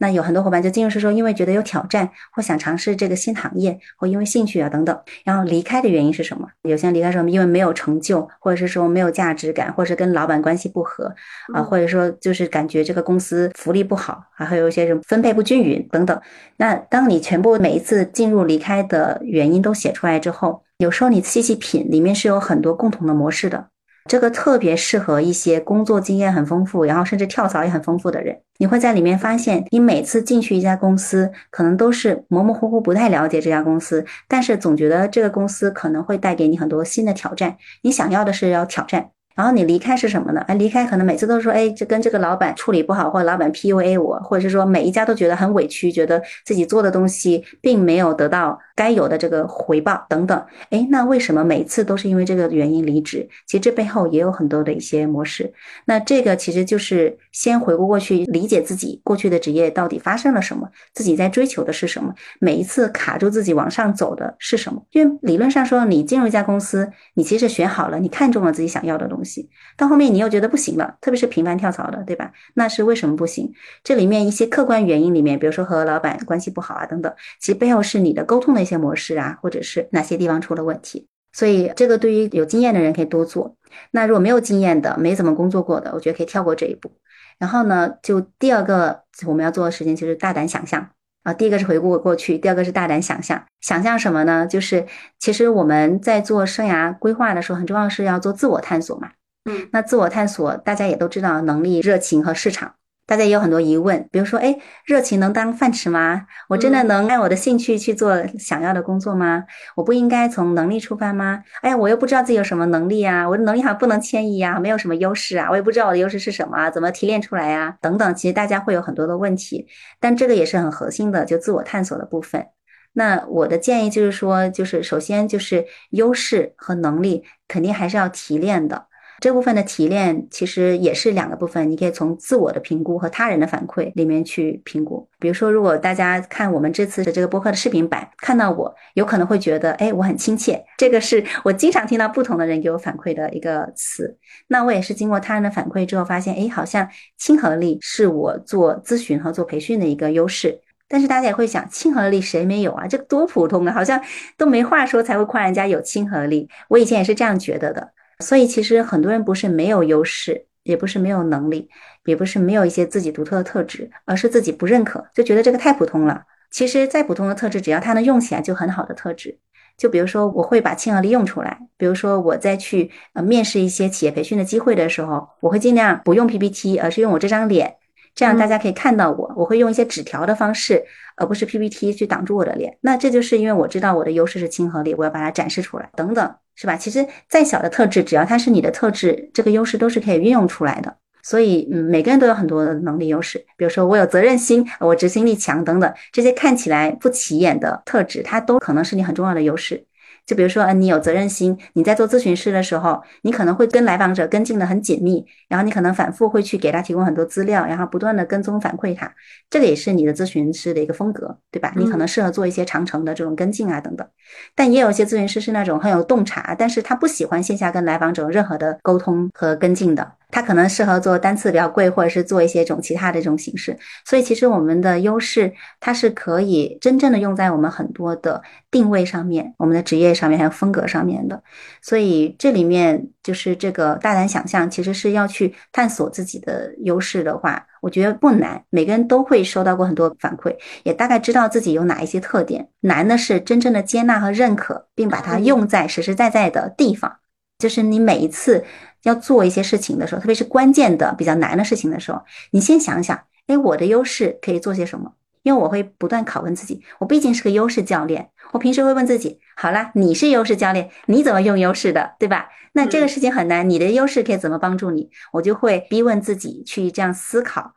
那有很多伙伴就进入是说，因为觉得有挑战，或想尝试这个新行业，或因为兴趣啊等等。然后离开的原因是什么？有些人离开说，因为没有成就，或者是说没有价值感，或者是跟老板关系不和啊，或者说就是感觉这个公司福利不好，还有一些什么分配不均匀等等。那当你全部每一次进入离开的原因都写出来之后，有时候你细细品，里面是有很多共同的模式的。这个特别适合一些工作经验很丰富，然后甚至跳槽也很丰富的人。你会在里面发现，你每次进去一家公司，可能都是模模糊糊不太了解这家公司，但是总觉得这个公司可能会带给你很多新的挑战。你想要的是要挑战。然后你离开是什么呢？哎，离开可能每次都说，哎，这跟这个老板处理不好，或者老板 PUA 我，或者是说每一家都觉得很委屈，觉得自己做的东西并没有得到该有的这个回报等等。哎，那为什么每次都是因为这个原因离职？其实这背后也有很多的一些模式。那这个其实就是先回顾过去，理解自己过去的职业到底发生了什么，自己在追求的是什么，每一次卡住自己往上走的是什么？因为理论上说，你进入一家公司，你其实选好了，你看中了自己想要的东西。东西到后面你又觉得不行了，特别是频繁跳槽的，对吧？那是为什么不行？这里面一些客观原因里面，比如说和老板关系不好啊等等，其实背后是你的沟通的一些模式啊，或者是哪些地方出了问题。所以这个对于有经验的人可以多做。那如果没有经验的、没怎么工作过的，我觉得可以跳过这一步。然后呢，就第二个我们要做的事情就是大胆想象。啊，第一个是回顾过去，第二个是大胆想象。想象什么呢？就是其实我们在做生涯规划的时候，很重要是要做自我探索嘛。嗯，那自我探索大家也都知道，能力、热情和市场。大家也有很多疑问，比如说，哎，热情能当饭吃吗？我真的能按我的兴趣去做想要的工作吗？我不应该从能力出发吗？哎呀，我又不知道自己有什么能力啊，我的能力还不能迁移啊，没有什么优势啊，我也不知道我的优势是什么，怎么提炼出来呀？等等，其实大家会有很多的问题，但这个也是很核心的，就自我探索的部分。那我的建议就是说，就是首先就是优势和能力肯定还是要提炼的。这部分的提炼其实也是两个部分，你可以从自我的评估和他人的反馈里面去评估。比如说，如果大家看我们这次的这个播客的视频版，看到我，有可能会觉得，哎，我很亲切。这个是我经常听到不同的人给我反馈的一个词。那我也是经过他人的反馈之后，发现，哎，好像亲和力是我做咨询和做培训的一个优势。但是大家也会想，亲和力谁没有啊？这个多普通啊，好像都没话说才会夸人家有亲和力。我以前也是这样觉得的。所以，其实很多人不是没有优势，也不是没有能力，也不是没有一些自己独特的特质，而是自己不认可，就觉得这个太普通了。其实再普通的特质，只要它能用起来，就很好的特质。就比如说，我会把亲和力用出来。比如说，我在去呃面试一些企业培训的机会的时候，我会尽量不用 PPT，而是用我这张脸，这样大家可以看到我。我会用一些纸条的方式，而不是 PPT 去挡住我的脸。那这就是因为我知道我的优势是亲和力，我要把它展示出来，等等。是吧？其实再小的特质，只要它是你的特质，这个优势都是可以运用出来的。所以，嗯，每个人都有很多的能力优势。比如说，我有责任心，我执行力强等等，这些看起来不起眼的特质，它都可能是你很重要的优势。就比如说，嗯，你有责任心，你在做咨询师的时候，你可能会跟来访者跟进的很紧密，然后你可能反复会去给他提供很多资料，然后不断的跟踪反馈他，这个也是你的咨询师的一个风格，对吧？你可能适合做一些长程的这种跟进啊等等。但也有一些咨询师是那种很有洞察，但是他不喜欢线下跟来访者任何的沟通和跟进的。它可能适合做单次比较贵，或者是做一些种其他的这种形式。所以其实我们的优势，它是可以真正的用在我们很多的定位上面，我们的职业上面还有风格上面的。所以这里面就是这个大胆想象，其实是要去探索自己的优势的话，我觉得不难。每个人都会收到过很多反馈，也大概知道自己有哪一些特点。难的是真正的接纳和认可，并把它用在实实在在的地方。就是你每一次。要做一些事情的时候，特别是关键的、比较难的事情的时候，你先想想，哎，我的优势可以做些什么？因为我会不断拷问自己，我毕竟是个优势教练，我平时会问自己，好啦，你是优势教练，你怎么用优势的，对吧？那这个事情很难，你的优势可以怎么帮助你？我就会逼问自己去这样思考，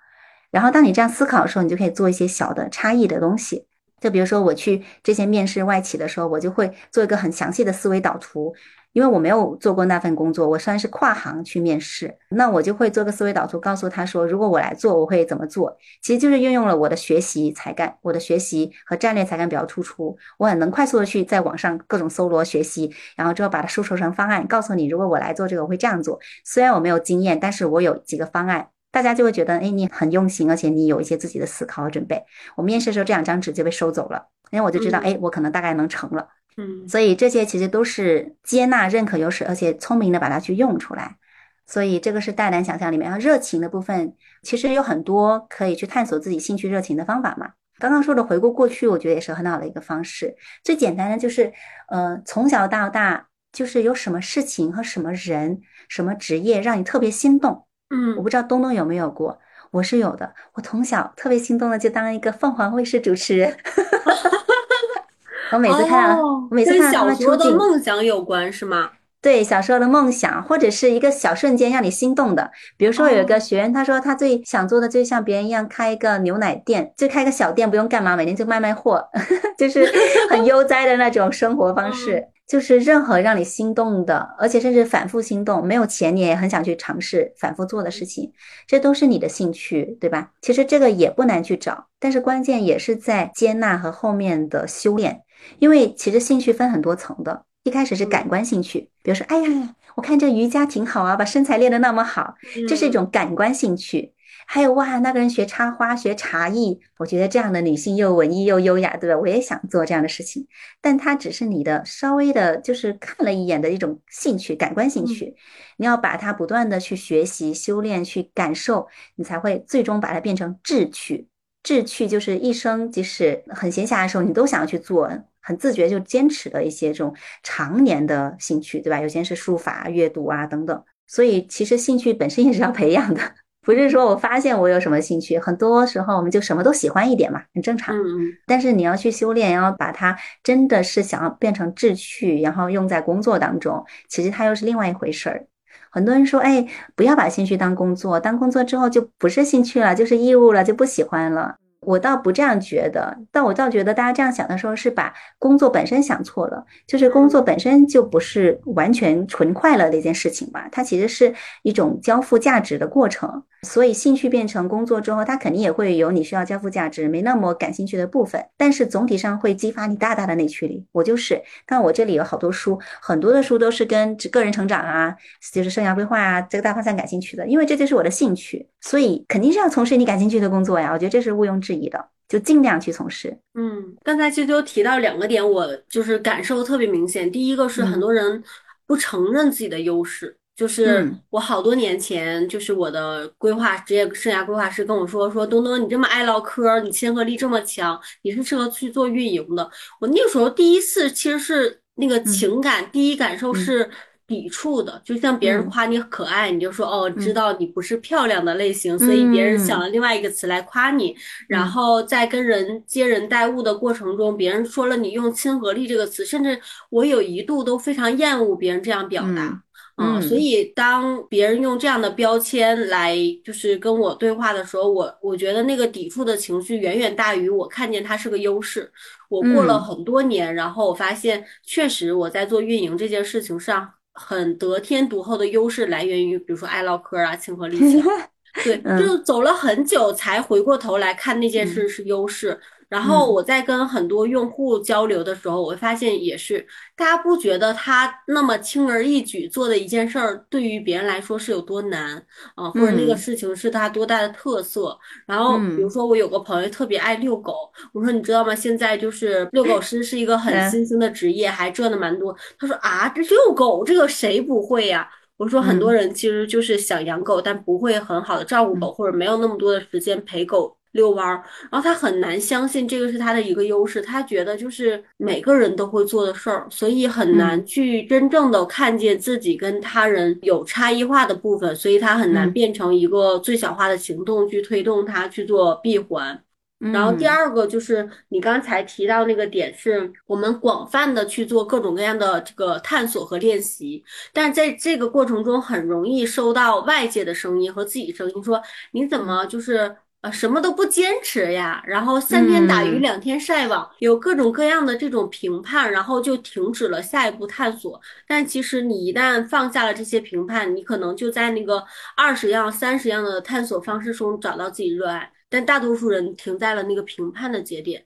然后当你这样思考的时候，你就可以做一些小的差异的东西。就比如说我去这些面试外企的时候，我就会做一个很详细的思维导图。因为我没有做过那份工作，我算是跨行去面试，那我就会做个思维导图，告诉他说，如果我来做，我会怎么做？其实就是运用了我的学习才干，我的学习和战略才干比较突出，我很能快速的去在网上各种搜罗学习，然后之后把它输出成方案，告诉你，如果我来做这个，我会这样做。虽然我没有经验，但是我有几个方案，大家就会觉得，哎，你很用心，而且你有一些自己的思考和准备。我面试的时候，这两张纸就被收走了，因为我就知道，哎，我可能大概能成了。嗯，所以这些其实都是接纳、认可优势，而且聪明的把它去用出来。所以这个是大胆想象里面，然后热情的部分，其实有很多可以去探索自己兴趣热情的方法嘛。刚刚说的回顾过去，我觉得也是很好的一个方式。最简单的就是，呃，从小到大，就是有什么事情和什么人、什么职业让你特别心动。嗯，我不知道东东有没有过，我是有的。我从小特别心动的就当一个凤凰卫视主持人。[LAUGHS] 我每次看，我每次看他们出镜，小时候的梦想有关是吗？对，小时候的梦想，或者是一个小瞬间让你心动的。比如说有一个学员，他说他最想做的就像别人一样开一个牛奶店，就开个小店，不用干嘛，每天就卖卖货，[LAUGHS] 就是很悠哉的那种生活方式。就是任何让你心动的，而且甚至反复心动，没有钱你也很想去尝试反复做的事情，这都是你的兴趣，对吧？其实这个也不难去找，但是关键也是在接纳和后面的修炼。因为其实兴趣分很多层的，一开始是感官兴趣，比如说，哎呀，我看这瑜伽挺好啊，把身材练得那么好，这是一种感官兴趣。还有哇，那个人学插花、学茶艺，我觉得这样的女性又文艺又优雅，对吧？我也想做这样的事情，但它只是你的稍微的，就是看了一眼的一种兴趣，感官兴趣。你要把它不断的去学习、修炼、去感受，你才会最终把它变成志趣。志趣就是一生，即使很闲暇的时候，你都想要去做，很自觉就坚持的一些这种常年的兴趣，对吧？有些是书法、阅读啊等等。所以其实兴趣本身也是要培养的。不是说我发现我有什么兴趣，很多时候我们就什么都喜欢一点嘛，很正常。嗯嗯。但是你要去修炼，然后把它真的是想要变成志趣，然后用在工作当中，其实它又是另外一回事儿。很多人说，哎，不要把兴趣当工作，当工作之后就不是兴趣了，就是义务了，就不喜欢了。我倒不这样觉得，但我倒觉得大家这样想的时候是把工作本身想错了，就是工作本身就不是完全纯快乐的一件事情吧，它其实是一种交付价值的过程。所以兴趣变成工作之后，它肯定也会有你需要交付价值、没那么感兴趣的部分，但是总体上会激发你大大的内驱力。我就是，但我这里有好多书，很多的书都是跟个人成长啊，就是生涯规划啊这个大方向感兴趣的，因为这就是我的兴趣，所以肯定是要从事你感兴趣的工作呀。我觉得这是毋庸置疑的，就尽量去从事。嗯，刚才啾啾提到两个点，我就是感受特别明显。第一个是很多人不承认自己的优势。就是我好多年前，就是我的规划职业生涯规划师跟我说说，东东你这么爱唠嗑，你亲和力这么强，你是适合去做运营的。我那个时候第一次其实是那个情感第一感受是抵触的，就像别人夸你可爱，你就说哦，知道你不是漂亮的类型，所以别人想了另外一个词来夸你。然后在跟人接人待物的过程中，别人说了你用亲和力这个词，甚至我有一度都非常厌恶别人这样表达。嗯，所以当别人用这样的标签来就是跟我对话的时候，我我觉得那个抵触的情绪远远大于我看见它是个优势。我过了很多年，然后我发现确实我在做运营这件事情上很得天独厚的优势来源于，比如说爱唠嗑啊，亲和力强。[LAUGHS] 对，就走了很久才回过头来看那件事是优势。然后我在跟很多用户交流的时候，我会发现也是，大家不觉得他那么轻而易举做的一件事儿，对于别人来说是有多难啊，或者那个事情是他多大的特色。然后比如说我有个朋友特别爱遛狗，我说你知道吗？现在就是遛狗师是一个很新兴的职业，还赚的蛮多。他说啊，这遛狗这个谁不会呀？我说很多人其实就是想养狗，但不会很好的照顾狗，或者没有那么多的时间陪狗。遛弯儿，然后他很难相信这个是他的一个优势，他觉得就是每个人都会做的事儿，所以很难去真正的看见自己跟他人有差异化的部分，所以他很难变成一个最小化的行动去推动他去做闭环。然后第二个就是你刚才提到那个点，是我们广泛的去做各种各样的这个探索和练习，但是在这个过程中很容易收到外界的声音和自己声音说你怎么就是。什么都不坚持呀，然后三天打鱼两天晒网，有各种各样的这种评判，然后就停止了下一步探索。但其实你一旦放下了这些评判，你可能就在那个二十样、三十样的探索方式中找到自己热爱。但大多数人停在了那个评判的节点，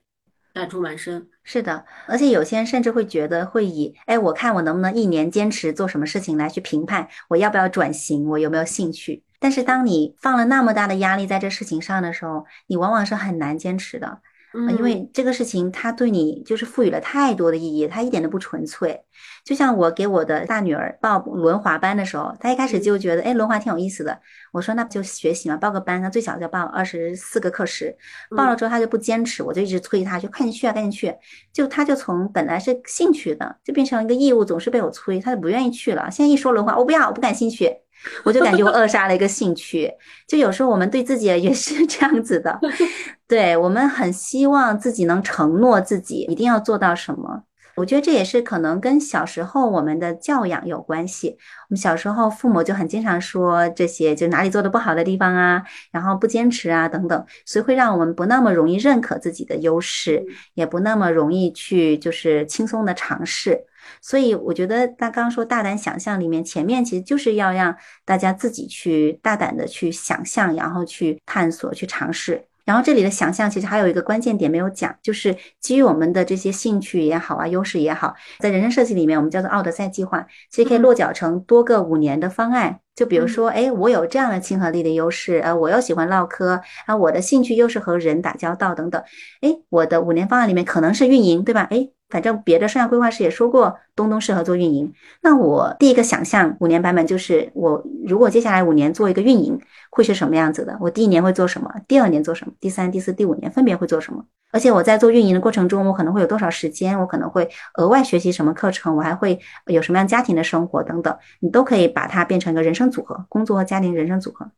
感触蛮深。是的，而且有些人甚至会觉得会以，哎，我看我能不能一年坚持做什么事情来去评判我要不要转型，我有没有兴趣。但是当你放了那么大的压力在这事情上的时候，你往往是很难坚持的，嗯因为这个事情它对你就是赋予了太多的意义，它一点都不纯粹。就像我给我的大女儿报轮滑班的时候，她一开始就觉得，哎，轮滑挺有意思的。我说那不就学习嘛，报个班，她最小就报二十四个课时，报了之后她就不坚持，我就一直催她，就快点去啊，赶紧去。就她就从本来是兴趣的，就变成一个义务，总是被我催，她就不愿意去了。现在一说轮滑，我不要，我不感兴趣。我就感觉我扼杀了一个兴趣，就有时候我们对自己也是 [LAUGHS] 这样子的，[LAUGHS] 对我们很希望自己能承诺自己一定要做到什么。我觉得这也是可能跟小时候我们的教养有关系。我们小时候父母就很经常说这些，就哪里做的不好的地方啊，然后不坚持啊等等，所以会让我们不那么容易认可自己的优势，也不那么容易去就是轻松的尝试。所以我觉得他刚刚说大胆想象里面，前面其实就是要让大家自己去大胆的去想象，然后去探索、去尝试。然后这里的想象其实还有一个关键点没有讲，就是基于我们的这些兴趣也好啊、优势也好，在人生设计里面，我们叫做奥德赛计划，其实可以落脚成多个五年的方案。就比如说，哎，我有这样的亲和力的优势，呃，我又喜欢唠嗑，啊，我的兴趣又是和人打交道等等，哎，我的五年方案里面可能是运营，对吧？哎。反正别的生涯规划师也说过，东东适合做运营。那我第一个想象五年版本就是，我如果接下来五年做一个运营，会是什么样子的？我第一年会做什么？第二年做什么？第三、第四、第五年分别会做什么？而且我在做运营的过程中，我可能会有多少时间？我可能会额外学习什么课程？我还会有什么样家庭的生活等等？你都可以把它变成一个人生组合，工作和家庭人生组合。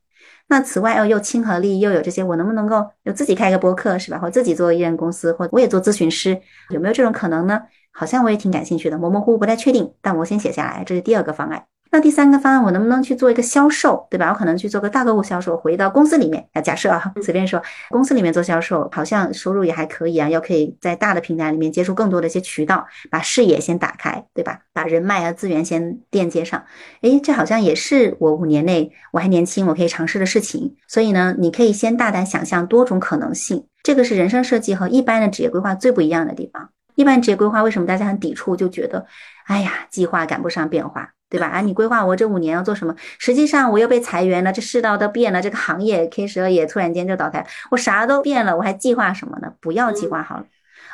那此外又，又亲和力又有这些，我能不能够有自己开一个播客是吧？或自己做艺人公司，或我也做咨询师，有没有这种可能呢？好像我也挺感兴趣的，模模糊糊不太确定，但我先写下来，这是第二个方案。那第三个方案，我能不能去做一个销售，对吧？我可能去做个大客户销售，回到公司里面。啊，假设啊，随便说，公司里面做销售，好像收入也还可以啊。要可以在大的平台里面接触更多的一些渠道，把视野先打开，对吧？把人脉啊资源先链接上。诶，这好像也是我五年内我还年轻，我可以尝试的事情。所以呢，你可以先大胆想象多种可能性。这个是人生设计和一般的职业规划最不一样的地方。一般职业规划为什么大家很抵触？就觉得，哎呀，计划赶不上变化。对吧？啊，你规划我这五年要做什么？实际上我又被裁员了，这世道都变了，这个行业 K 十二也突然间就倒台，我啥都变了，我还计划什么呢？不要计划好了。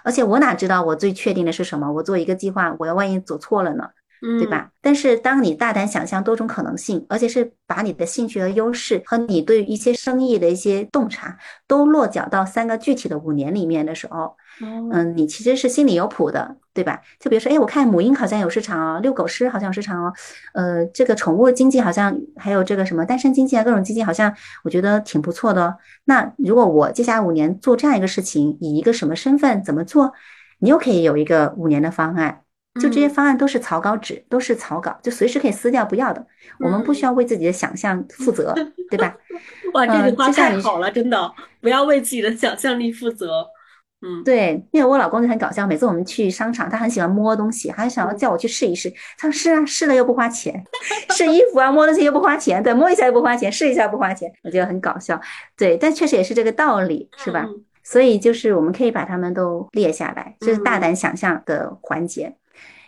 而且我哪知道我最确定的是什么？我做一个计划，我要万一走错了呢？对吧？但是当你大胆想象多种可能性，而且是把你的兴趣和优势和你对一些生意的一些洞察都落脚到三个具体的五年里面的时候。嗯，你其实是心里有谱的，对吧？就比如说，哎，我看母婴好像有市场哦，遛狗师好像有市场哦，呃，这个宠物经济好像还有这个什么单身经济啊，各种经济好像我觉得挺不错的哦。那如果我接下来五年做这样一个事情，以一个什么身份怎么做，你又可以有一个五年的方案。就这些方案都是草稿纸，都是草稿，就随时可以撕掉不要的。我们不需要为自己的想象负责，[LAUGHS] 对吧？[LAUGHS] 哇，这句话太好了，真的，不要为自己的想象力负责。嗯，对，因为我老公就很搞笑，每次我们去商场，他很喜欢摸东西，还想要叫我去试一试。他说是啊，试了又不花钱，[LAUGHS] 试衣服啊，摸东西又不花钱，对，摸一下又不花钱，试一下不花钱，我觉得很搞笑。对，但确实也是这个道理，是吧？所以就是我们可以把它们都列下来，这是大胆想象的环节。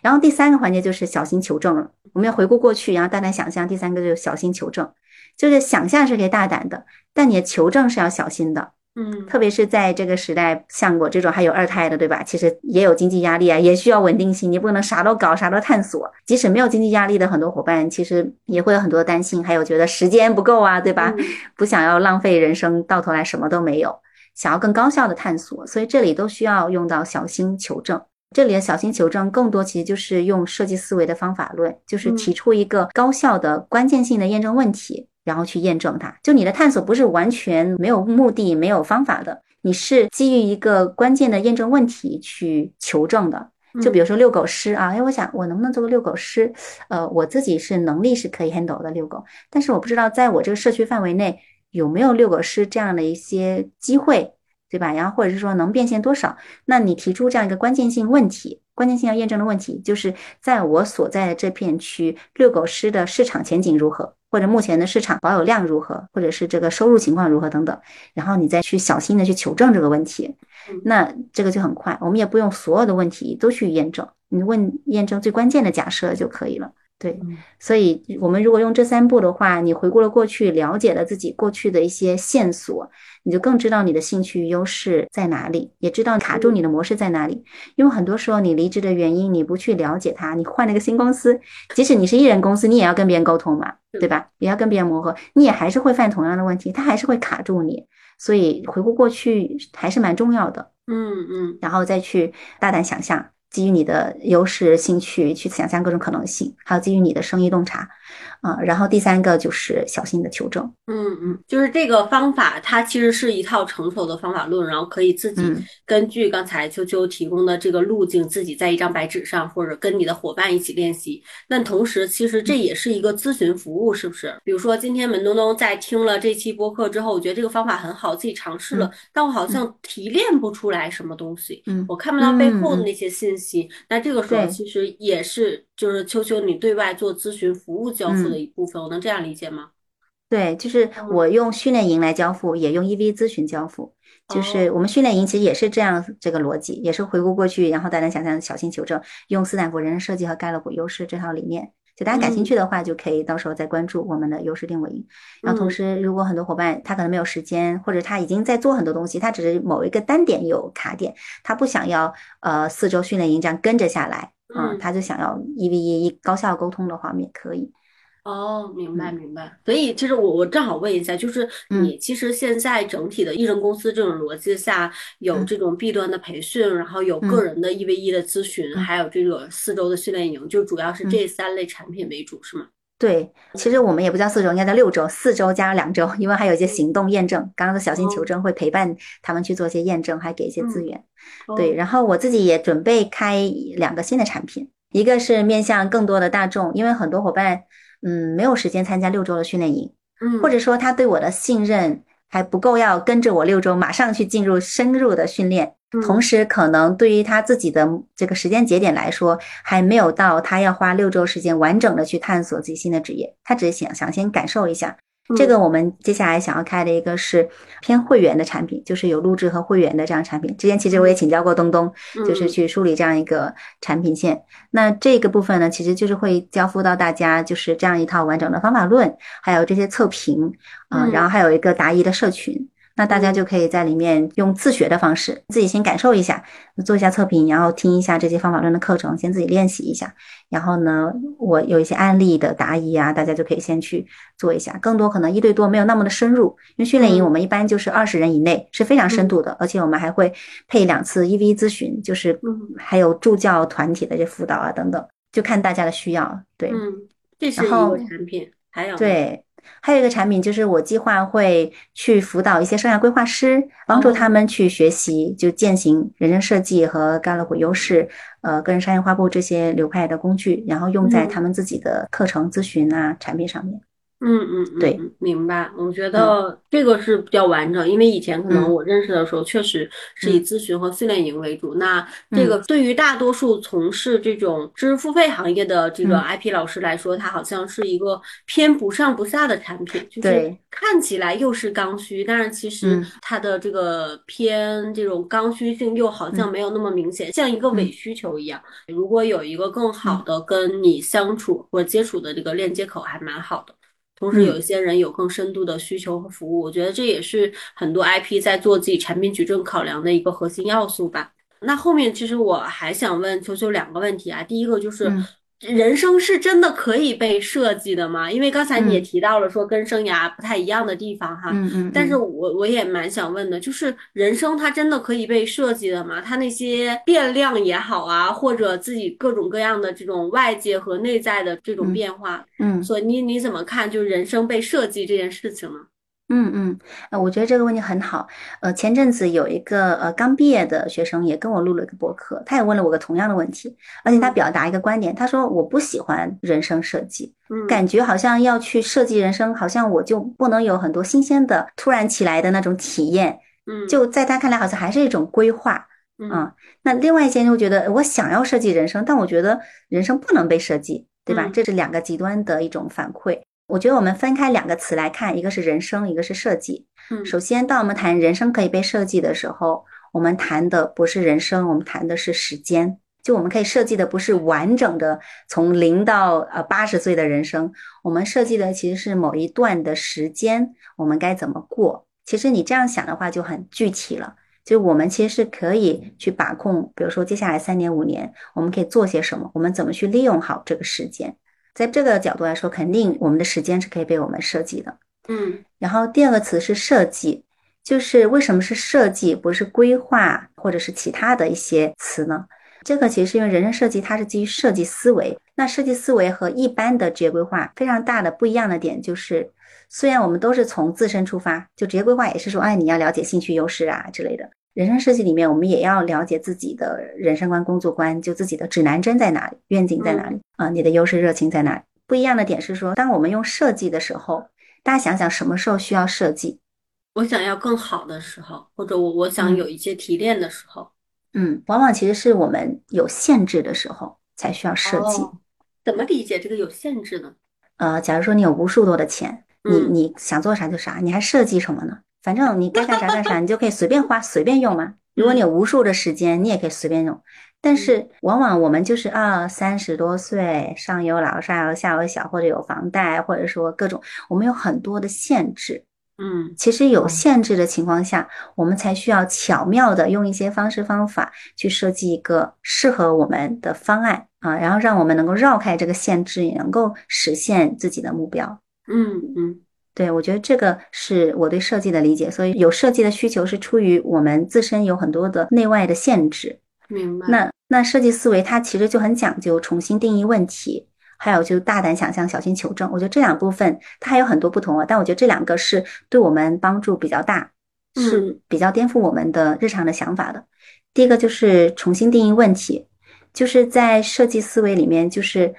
然后第三个环节就是小心求证了，我们要回顾过去，然后大胆想象。第三个就是小心求证，就是想象是可以大胆的，但你的求证是要小心的。嗯，特别是在这个时代，像我这种还有二胎的，对吧？其实也有经济压力啊，也需要稳定性。你不能啥都搞，啥都探索。即使没有经济压力的很多伙伴，其实也会有很多担心，还有觉得时间不够啊，对吧？[LAUGHS] 不想要浪费人生，到头来什么都没有，想要更高效的探索。所以这里都需要用到小心求证。这里的小心求证更多其实就是用设计思维的方法论，就是提出一个高效的关键性的验证问题。然后去验证它，就你的探索不是完全没有目的、没有方法的，你是基于一个关键的验证问题去求证的。就比如说遛狗师啊，哎，我想我能不能做个遛狗师？呃，我自己是能力是可以 handle 的遛狗，但是我不知道在我这个社区范围内有没有遛狗师这样的一些机会，对吧？然后或者是说能变现多少？那你提出这样一个关键性问题，关键性要验证的问题，就是在我所在的这片区，遛狗师的市场前景如何？或者目前的市场保有量如何，或者是这个收入情况如何等等，然后你再去小心的去求证这个问题，那这个就很快，我们也不用所有的问题都去验证，你问验证最关键的假设就可以了。对，所以我们如果用这三步的话，你回顾了过去，了解了自己过去的一些线索，你就更知道你的兴趣优势在哪里，也知道卡住你的模式在哪里。因为很多时候你离职的原因，你不去了解它，你换了一个新公司，即使你是艺人公司，你也要跟别人沟通嘛，对吧？也要跟别人磨合，你也还是会犯同样的问题，它还是会卡住你。所以回顾过去还是蛮重要的。嗯嗯，然后再去大胆想象。基于你的优势、兴趣去想象各种可能性，还有基于你的生意洞察，啊，然后第三个就是小心的求证。嗯嗯，就是这个方法，它其实是一套成熟的方法论，然后可以自己根据刚才秋秋提供的这个路径，自己在一张白纸上，或者跟你的伙伴一起练习。那同时，其实这也是一个咨询服务，是不是？比如说今天门东东在听了这期播客之后，我觉得这个方法很好，自己尝试了，但我好像提炼不出来什么东西，嗯，我看不到背后的那些信息。那这个时候其实也是，就是秋秋你对外做咨询服务交付的一部分，我能这样理解吗？对，就是我用训练营来交付，也用 EV 咨询交付。就是我们训练营其实也是这样这个逻辑，也是回顾过去，然后大家想象小心求证，用斯坦福人生设计和盖洛普优势这套理念。就大家感兴趣的话，就可以到时候再关注我们的优势定位营。然后同时，如果很多伙伴他可能没有时间，或者他已经在做很多东西，他只是某一个单点有卡点，他不想要呃四周训练营这样跟着下来，嗯，他就想要一 v 一高效沟通的话，我们也可以。哦，明白明白。所以其实我我正好问一下，就是你其实现在整体的艺人公司这种逻辑下，有这种 B 端的培训，然后有个人的一 v 一的咨询，还有这个四周的训练营，就主要是这三类产品为主，是吗？对，其实我们也不叫四周，应该叫六周，四周加两周，因为还有一些行动验证。刚刚的小心求证会陪伴他们去做一些验证，还给一些资源。对，然后我自己也准备开两个新的产品，一个是面向更多的大众，因为很多伙伴嗯没有时间参加六周的训练营，嗯，或者说他对我的信任还不够，要跟着我六周马上去进入深入的训练。同时，可能对于他自己的这个时间节点来说，还没有到他要花六周时间完整的去探索自己新的职业，他只是想想先感受一下。这个我们接下来想要开的一个是偏会员的产品，就是有录制和会员的这样产品。之前其实我也请教过东东，就是去梳理这样一个产品线。那这个部分呢，其实就是会交付到大家，就是这样一套完整的方法论，还有这些测评啊，然后还有一个答疑的社群。那大家就可以在里面用自学的方式，自己先感受一下，做一下测评，然后听一下这些方法论的课程，先自己练习一下。然后呢，我有一些案例的答疑啊，大家就可以先去做一下。更多可能一对多没有那么的深入，因为训练营我们一般就是二十人以内，是非常深度的，而且我们还会配两次一 v 一咨询，就是还有助教团体的这辅导啊等等，就看大家的需要。对，嗯，这是一个产品，还有对。还有一个产品就是我计划会去辅导一些生涯规划师，帮助他们去学习就践行人生设计和盖洛普优势，呃，个人商业化部这些流派的工具，然后用在他们自己的课程咨询啊产品上面。嗯嗯，对，明白。我觉得这个是比较完整，因为以前可能我认识的时候，确实是以咨询和训练营为主。那这个对于大多数从事这种知识付费行业的这个 IP 老师来说，它好像是一个偏不上不下的产品，就是看起来又是刚需，但是其实它的这个偏这种刚需性又好像没有那么明显，像一个伪需求一样。如果有一个更好的跟你相处或接触的这个链接口，还蛮好的。同时，有一些人有更深度的需求和服务，我觉得这也是很多 IP 在做自己产品矩阵考量的一个核心要素吧。那后面其实我还想问球球两个问题啊，第一个就是。人生是真的可以被设计的吗？因为刚才你也提到了说跟生涯不太一样的地方哈，嗯嗯，但是我我也蛮想问的，就是人生它真的可以被设计的吗？它那些变量也好啊，或者自己各种各样的这种外界和内在的这种变化，嗯，所以你你怎么看就是人生被设计这件事情呢？嗯嗯，呃，我觉得这个问题很好。呃，前阵子有一个呃刚毕业的学生也跟我录了一个博客，他也问了我个同样的问题，而且他表达一个观点，他说我不喜欢人生设计，感觉好像要去设计人生，好像我就不能有很多新鲜的、突然起来的那种体验。嗯，就在他看来，好像还是一种规划。啊，那另外一些人就觉得我想要设计人生，但我觉得人生不能被设计，对吧？这是两个极端的一种反馈。我觉得我们分开两个词来看，一个是人生，一个是设计。嗯，首先，当我们谈人生可以被设计的时候，我们谈的不是人生，我们谈的是时间。就我们可以设计的不是完整的从零到呃八十岁的人生，我们设计的其实是某一段的时间，我们该怎么过？其实你这样想的话就很具体了。就我们其实是可以去把控，比如说接下来三年五年，我们可以做些什么？我们怎么去利用好这个时间？在这个角度来说，肯定我们的时间是可以被我们设计的。嗯，然后第二个词是设计，就是为什么是设计，不是规划或者是其他的一些词呢？这个其实是因为人生设计它是基于设计思维，那设计思维和一般的职业规划非常大的不一样的点就是，虽然我们都是从自身出发，就职业规划也是说，哎，你要了解兴趣优势啊之类的。人生设计里面，我们也要了解自己的人生观、工作观，就自己的指南针在哪里，愿景在哪里啊？你的优势、热情在哪里？不一样的点是说，当我们用设计的时候，大家想想什么时候需要设计？我想要更好的时候，或者我我想有一些提炼的时候，嗯，往往其实是我们有限制的时候才需要设计。怎么理解这个有限制呢？呃，假如说你有无数多的钱，你你想做啥就啥，你还设计什么呢？反正你该干啥干啥，你就可以随便花、随便用嘛。如果你有无数的时间，你也可以随便用。但是往往我们就是啊，三十多岁，上有老下有下有小，或者有房贷，或者说各种，我们有很多的限制。嗯，其实有限制的情况下，我们才需要巧妙的用一些方式方法去设计一个适合我们的方案啊，然后让我们能够绕开这个限制，也能够实现自己的目标。嗯嗯。对，我觉得这个是我对设计的理解，所以有设计的需求是出于我们自身有很多的内外的限制。明白。那那设计思维它其实就很讲究重新定义问题，还有就大胆想象，小心求证。我觉得这两部分它还有很多不同啊，但我觉得这两个是对我们帮助比较大，是比较颠覆我们的日常的想法的。第一个就是重新定义问题，就是在设计思维里面，就是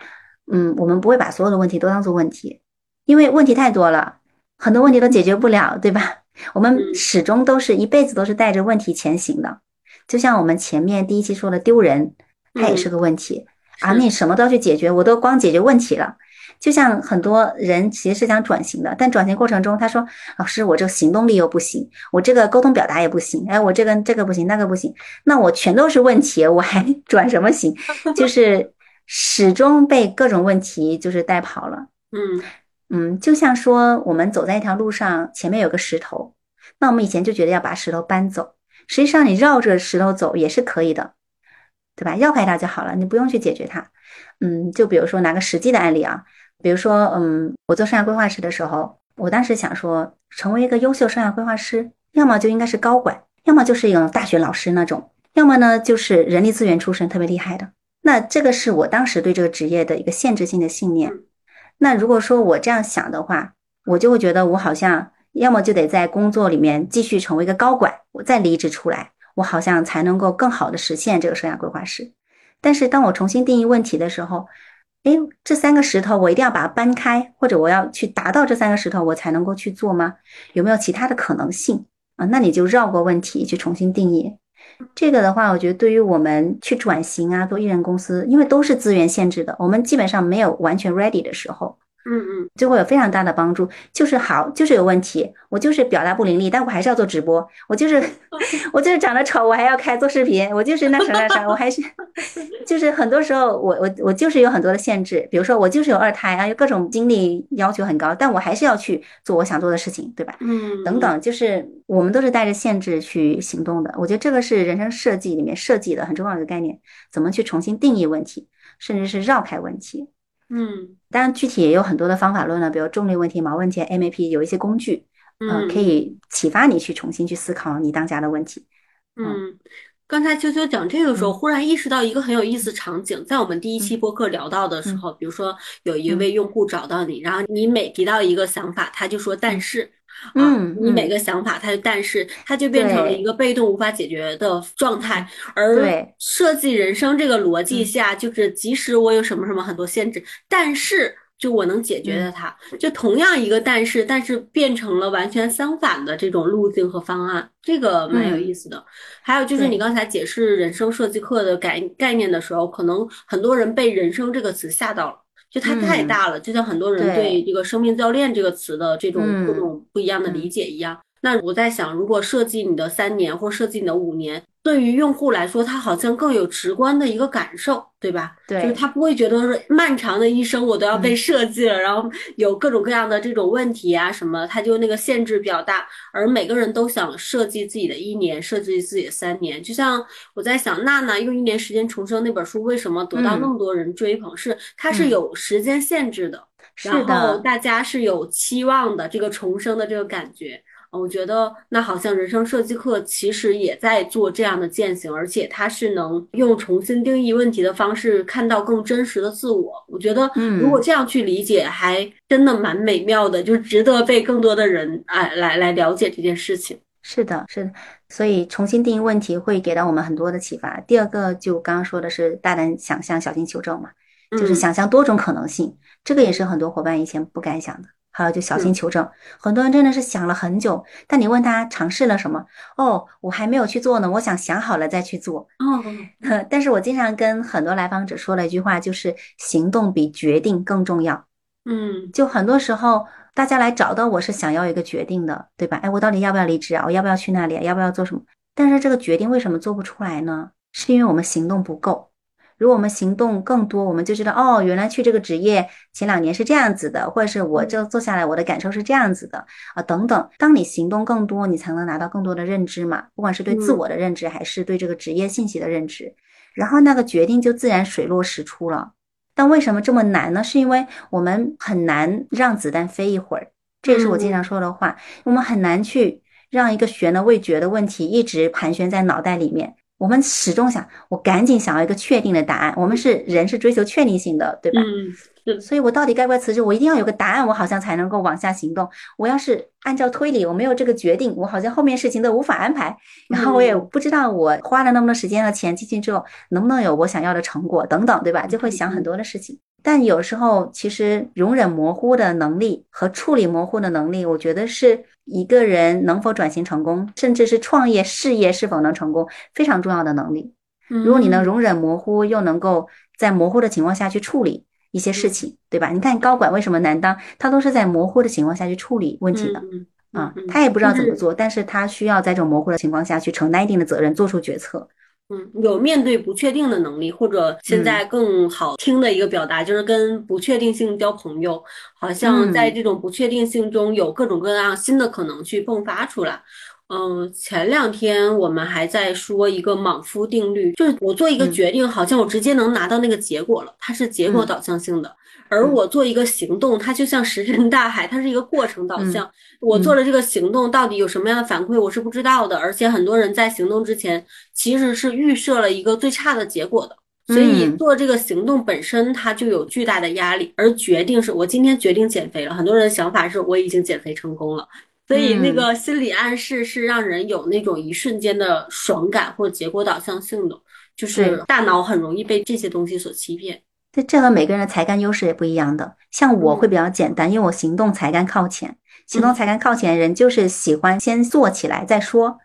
嗯，我们不会把所有的问题都当做问题，因为问题太多了，很多问题都解决不了，对吧？我们始终都是一辈子都是带着问题前行的。就像我们前面第一期说的丢人，它也是个问题啊！你什么都要去解决，我都光解决问题了。就像很多人其实是想转型的，但转型过程中他说：“老师，我这个行动力又不行，我这个沟通表达也不行，哎，我这个这个不行，那个不行，那我全都是问题，我还转什么型？[LAUGHS] 就是始终被各种问题就是带跑了。嗯嗯，就像说我们走在一条路上，前面有个石头，那我们以前就觉得要把石头搬走。实际上，你绕着石头走也是可以的，对吧？绕开它就好了，你不用去解决它。嗯，就比如说拿个实际的案例啊，比如说，嗯，我做生涯规划师的时候，我当时想说，成为一个优秀生涯规划师，要么就应该是高管，要么就是一种大学老师那种，要么呢就是人力资源出身特别厉害的。那这个是我当时对这个职业的一个限制性的信念。那如果说我这样想的话，我就会觉得我好像。要么就得在工作里面继续成为一个高管，我再离职出来，我好像才能够更好的实现这个生涯规划师。但是当我重新定义问题的时候，诶，这三个石头我一定要把它搬开，或者我要去达到这三个石头，我才能够去做吗？有没有其他的可能性啊？那你就绕过问题去重新定义。这个的话，我觉得对于我们去转型啊，做艺人公司，因为都是资源限制的，我们基本上没有完全 ready 的时候。嗯嗯，就会有非常大的帮助。就是好，就是有问题，我就是表达不伶俐，但我还是要做直播。我就是 [LAUGHS] 我就是长得丑，我还要开做视频。我就是那啥那啥，我还是 [LAUGHS] 就是很多时候我我我就是有很多的限制。比如说我就是有二胎啊，有各种精力要求很高，但我还是要去做我想做的事情，对吧？嗯，等等，就是我们都是带着限制去行动的。我觉得这个是人生设计里面设计的很重要的概念，怎么去重新定义问题，甚至是绕开问题。嗯，当然具体也有很多的方法论了，比如重力问题、毛问题、MAP，有一些工具，嗯，可以启发你去重新去思考你当下的问题。嗯，刚才秋秋讲这个时候，忽然意识到一个很有意思场景，在我们第一期播客聊到的时候，比如说有一位用户找到你，然后你每提到一个想法，他就说但是。嗯，你每个想法，它就但是它就变成了一个被动无法解决的状态。而设计人生这个逻辑下，就是即使我有什么什么很多限制，但是就我能解决的它，就同样一个但是，但是变成了完全相反的这种路径和方案，这个蛮有意思的。还有就是你刚才解释人生设计课的概概念的时候，可能很多人被“人生”这个词吓到了。就它太大了，就像很多人对这个“生命教练”这个词的这种各种不一样的理解一样。那我在想，如果设计你的三年，或设计你的五年。对于用户来说，他好像更有直观的一个感受，对吧？对，就是他不会觉得说漫长的一生我都要被设计了，然后有各种各样的这种问题啊什么，他就那个限制比较大。而每个人都想设计自己的一年，设计自己的三年。就像我在想，娜娜用一年时间重生那本书为什么得到那么多人追捧？是它是有时间限制的，然后大家是有期望的，这个重生的这个感觉。我觉得那好像人生设计课其实也在做这样的践行，而且它是能用重新定义问题的方式看到更真实的自我。我觉得，如果这样去理解，还真的蛮美妙的，就值得被更多的人哎来来了解这件事情。是的，是的，所以重新定义问题会给到我们很多的启发。第二个就刚刚说的是大胆想象，小心求证嘛，就是想象多种可能性，这个也是很多伙伴以前不敢想的。还有就小心求证，很多人真的是想了很久，但你问他尝试了什么？哦，我还没有去做呢，我想想好了再去做。哦，[LAUGHS] 但是我经常跟很多来访者说了一句话，就是行动比决定更重要。嗯，就很多时候大家来找到我是想要一个决定的，对吧？哎，我到底要不要离职啊？我要不要去那里？要不要做什么？但是这个决定为什么做不出来呢？是因为我们行动不够。如果我们行动更多，我们就知道哦，原来去这个职业前两年是这样子的，或者是我就做下来我的感受是这样子的啊，等等。当你行动更多，你才能拿到更多的认知嘛，不管是对自我的认知，还是对这个职业信息的认知，然后那个决定就自然水落石出了。但为什么这么难呢？是因为我们很难让子弹飞一会儿，这也是我经常说的话，我们很难去让一个悬而未决的问题一直盘旋在脑袋里面。我们始终想，我赶紧想要一个确定的答案。我们是人，是追求确定性的，对吧？嗯，所以我到底该不该辞职？我一定要有个答案，我好像才能够往下行动。我要是按照推理，我没有这个决定，我好像后面事情都无法安排。然后我也不知道我花了那么多时间和钱进去之后，能不能有我想要的成果等等，对吧？就会想很多的事情。但有时候，其实容忍模糊的能力和处理模糊的能力，我觉得是一个人能否转型成功，甚至是创业事业是否能成功非常重要的能力。如果你能容忍模糊，又能够在模糊的情况下去处理一些事情，对吧？你看高管为什么难当？他都是在模糊的情况下去处理问题的啊，他也不知道怎么做，但是他需要在这种模糊的情况下去承担一定的责任，做出决策。嗯，有面对不确定的能力，或者现在更好听的一个表达就是跟不确定性交朋友，好像在这种不确定性中有各种各样新的可能去迸发出来。嗯，前两天我们还在说一个莽夫定律，就是我做一个决定，好像我直接能拿到那个结果了，它是结果导向性的。而我做一个行动，它就像石沉大海，它是一个过程导向。我做了这个行动，到底有什么样的反馈，我是不知道的。而且很多人在行动之前，其实是预设了一个最差的结果的。所以做这个行动本身，它就有巨大的压力。而决定是我今天决定减肥了，很多人的想法是我已经减肥成功了。所以那个心理暗示是让人有那种一瞬间的爽感或者结果导向性的，就是大脑很容易被这些东西所欺骗。这这和每个人的才干优势也不一样的，像我会比较简单，因为我行动才干靠前，行动才干靠前人就是喜欢先做起来再说，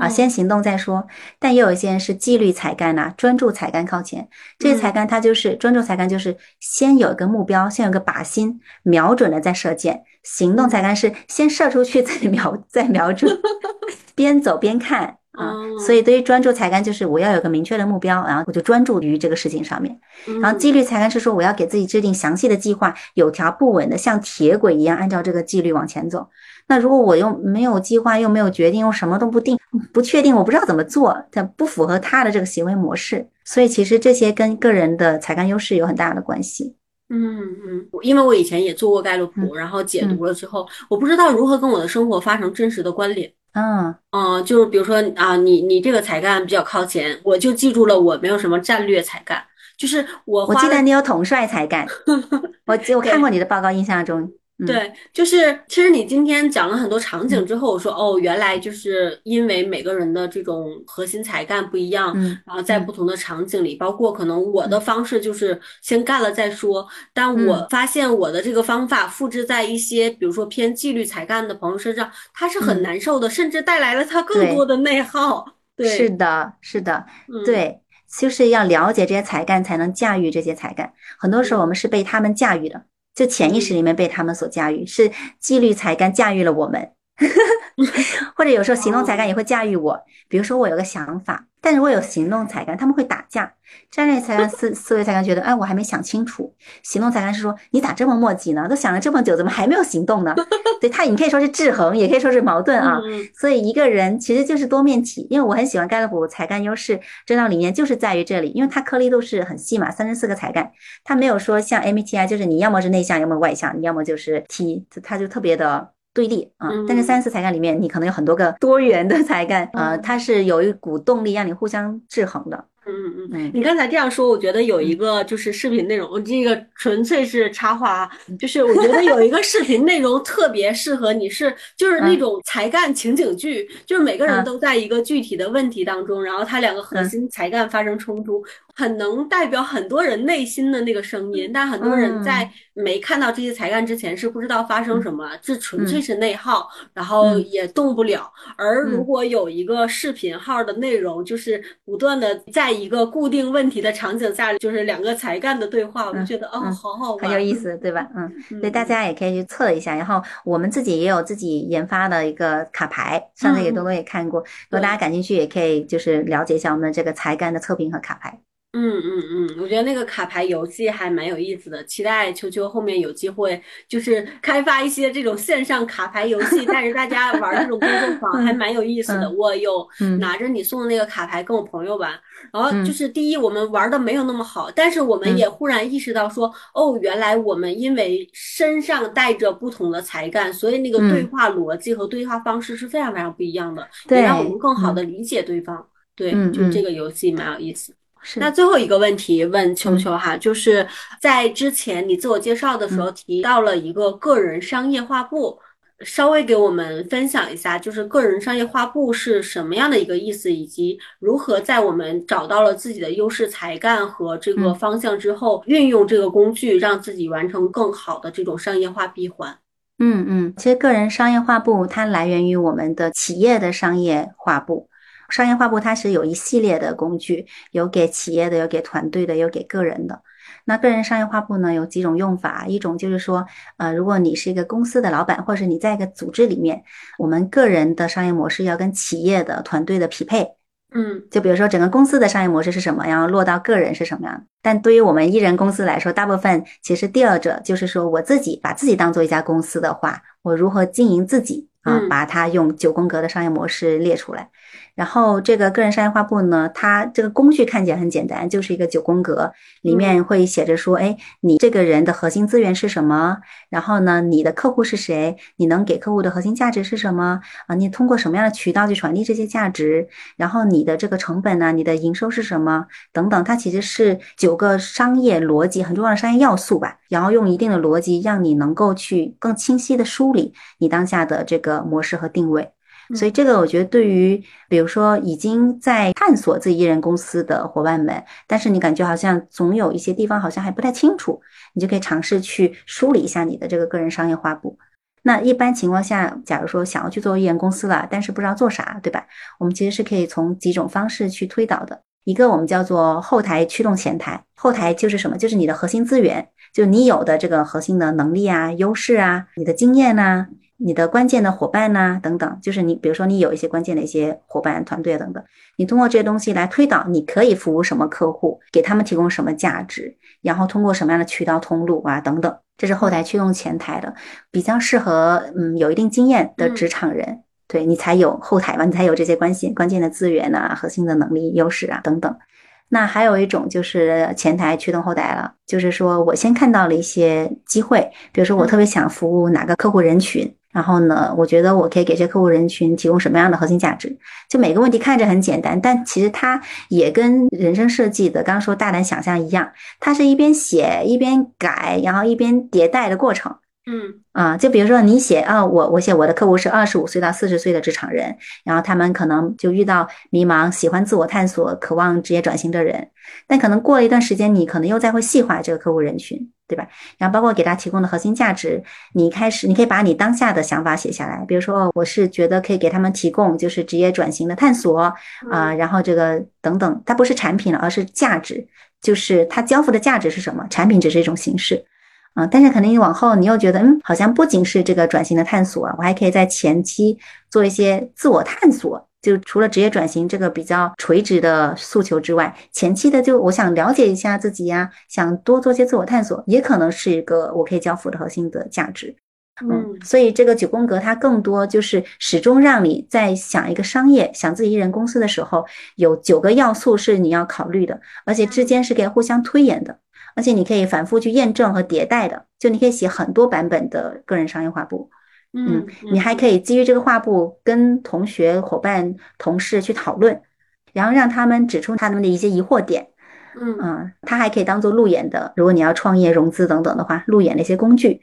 啊，先行动再说。但也有一些人是纪律才干呐，专注才干靠前，这些才干他就是专注才干，就是先有一个目标，先有个靶心，瞄准了再射箭。行动才干是先射出去再瞄 [LAUGHS] 再瞄准，[LAUGHS] 边走边看。啊，所以对于专注才干，就是我要有个明确的目标，然后我就专注于这个事情上面。然后纪律才干是说我要给自己制定详细的计划，有条不紊的像铁轨一样按照这个纪律往前走。那如果我又没有计划，又没有决定，又什么都不定，不确定，我不知道怎么做，它不符合他的这个行为模式。所以其实这些跟个人的才干优势有很大的关系。嗯嗯，因为我以前也做过盖洛普，然后解读了之后，我不知道如何跟我的生活发生真实的关联。嗯嗯，就是比如说啊，你你这个才干比较靠前，我就记住了我没有什么战略才干，就是我我记得你有统帅才干，[LAUGHS] 我我看过你的报告，印象中。对，就是其实你今天讲了很多场景之后，我说哦，原来就是因为每个人的这种核心才干不一样，然后在不同的场景里，包括可能我的方式就是先干了再说，但我发现我的这个方法复制在一些比如说偏纪律才干的朋友身上，他是很难受的，甚至带来了他更多的内耗。对，是的，是的，对，就是要了解这些才干，才能驾驭这些才干。很多时候我们是被他们驾驭的。就潜意识里面被他们所驾驭，是纪律才干驾驭了我们，[LAUGHS] [LAUGHS] 或者有时候行动才干也会驾驭我。比如说我有个想法。但如果有行动才干，他们会打架；战略才干、思 [LAUGHS] 思维才干觉得，哎，我还没想清楚。行动才干是说，你咋这么磨叽呢？都想了这么久，怎么还没有行动呢？[LAUGHS] 对他，你可以说是制衡，也可以说是矛盾啊。所以一个人其实就是多面体。因为我很喜欢盖洛普才干优势这套理念，就是在于这里，因为它颗粒度是很细嘛，三十四个才干，它没有说像 MBTI，就是你要么是内向，要么外向，你要么就是 T，它就特别的。对立啊，但是三次才干里面，你可能有很多个 [LAUGHS] 多元的才干啊，它是有一股动力让你互相制衡的。嗯嗯嗯，你刚才这样说，我觉得有一个就是视频内容，我这个纯粹是插话啊，就是我觉得有一个视频内容特别适合你，是就是那种才干情景剧，就是每个人都在一个具体的问题当中，然后他两个核心才干发生冲突。很能代表很多人内心的那个声音，但很多人在没看到这些才干之前是不知道发生什么，这纯粹是内耗，然后也动不了。而如果有一个视频号的内容，就是不断的在一个固定问题的场景下，就是两个才干的对话，我就觉得哦，好好玩，很有意思，对吧？嗯，所以大家也可以去测一下。然后我们自己也有自己研发的一个卡牌，上次也多多也看过，如果大家感兴趣，也可以就是了解一下我们的这个才干的测评和卡牌。嗯嗯嗯，我觉得那个卡牌游戏还蛮有意思的，期待秋秋后面有机会就是开发一些这种线上卡牌游戏，带着大家玩这种工作坊，[LAUGHS] 还蛮有意思的。我有拿着你送的那个卡牌跟我朋友玩，然后就是第一我们玩的没有那么好，但是我们也忽然意识到说，哦，原来我们因为身上带着不同的才干，所以那个对话逻辑和对话方式是非常非常不一样的，也让我们更好的理解对方。对，就这个游戏蛮有意思。那最后一个问题问秋秋哈，就是在之前你自我介绍的时候提到了一个个人商业画布。稍微给我们分享一下，就是个人商业画布是什么样的一个意思，以及如何在我们找到了自己的优势才干和这个方向之后，运用这个工具，让自己完成更好的这种商业化闭环。嗯嗯，其实个人商业画布它来源于我们的企业的商业画布，商业画布它是有一系列的工具，有给企业的，有给团队的，有给个人的。那个人商业画布呢，有几种用法，一种就是说，呃，如果你是一个公司的老板，或者是你在一个组织里面，我们个人的商业模式要跟企业的团队的匹配，嗯，就比如说整个公司的商业模式是什么，然后落到个人是什么样。但对于我们艺人公司来说，大部分其实第二者就是说，我自己把自己当做一家公司的话，我如何经营自己啊，把它用九宫格的商业模式列出来。然后这个个人商业画布呢，它这个工具看起来很简单，就是一个九宫格，里面会写着说，哎，你这个人的核心资源是什么？然后呢，你的客户是谁？你能给客户的核心价值是什么？啊，你通过什么样的渠道去传递这些价值？然后你的这个成本呢？你的营收是什么？等等，它其实是九个商业逻辑很重要的商业要素吧。然后用一定的逻辑，让你能够去更清晰的梳理你当下的这个模式和定位。所以这个我觉得对于，比如说已经在探索自己艺人公司的伙伴们，但是你感觉好像总有一些地方好像还不太清楚，你就可以尝试去梳理一下你的这个个人商业画布。那一般情况下，假如说想要去做艺人公司了，但是不知道做啥，对吧？我们其实是可以从几种方式去推导的。一个我们叫做后台驱动前台，后台就是什么？就是你的核心资源，就你有的这个核心的能力啊、优势啊、你的经验呐。你的关键的伙伴呐，等等，就是你，比如说你有一些关键的一些伙伴、团队等等，你通过这些东西来推导，你可以服务什么客户，给他们提供什么价值，然后通过什么样的渠道通路啊，等等，这是后台驱动前台的，比较适合嗯有一定经验的职场人，对你才有后台嘛，你才有这些关系、关键的资源呐、核心的能力、优势啊等等。那还有一种就是前台驱动后台了，就是说我先看到了一些机会，比如说我特别想服务哪个客户人群。然后呢，我觉得我可以给这客户人群提供什么样的核心价值？就每个问题看着很简单，但其实它也跟人生设计的刚刚说大胆想象一样，它是一边写一边改，然后一边迭代的过程。嗯啊，就比如说你写啊，我我写我的客户是二十五岁到四十岁的职场人，然后他们可能就遇到迷茫、喜欢自我探索、渴望职业转型的人，但可能过了一段时间，你可能又再会细化这个客户人群。对吧？然后包括给他提供的核心价值，你开始你可以把你当下的想法写下来。比如说，我是觉得可以给他们提供就是职业转型的探索啊，然后这个等等，它不是产品了，而是价值，就是它交付的价值是什么？产品只是一种形式啊。但是可能你往后你又觉得，嗯，好像不仅是这个转型的探索，我还可以在前期做一些自我探索。就除了职业转型这个比较垂直的诉求之外，前期的就我想了解一下自己呀，想多做些自我探索，也可能是一个我可以交付的核心的价值。嗯，所以这个九宫格它更多就是始终让你在想一个商业、想自己一人公司的时候，有九个要素是你要考虑的，而且之间是可以互相推演的，而且你可以反复去验证和迭代的，就你可以写很多版本的个人商业画布。嗯，你还可以基于这个画布跟同学、伙伴、同事去讨论，然后让他们指出他们的一些疑惑点。嗯啊，它还可以当做路演的，如果你要创业、融资等等的话，路演的一些工具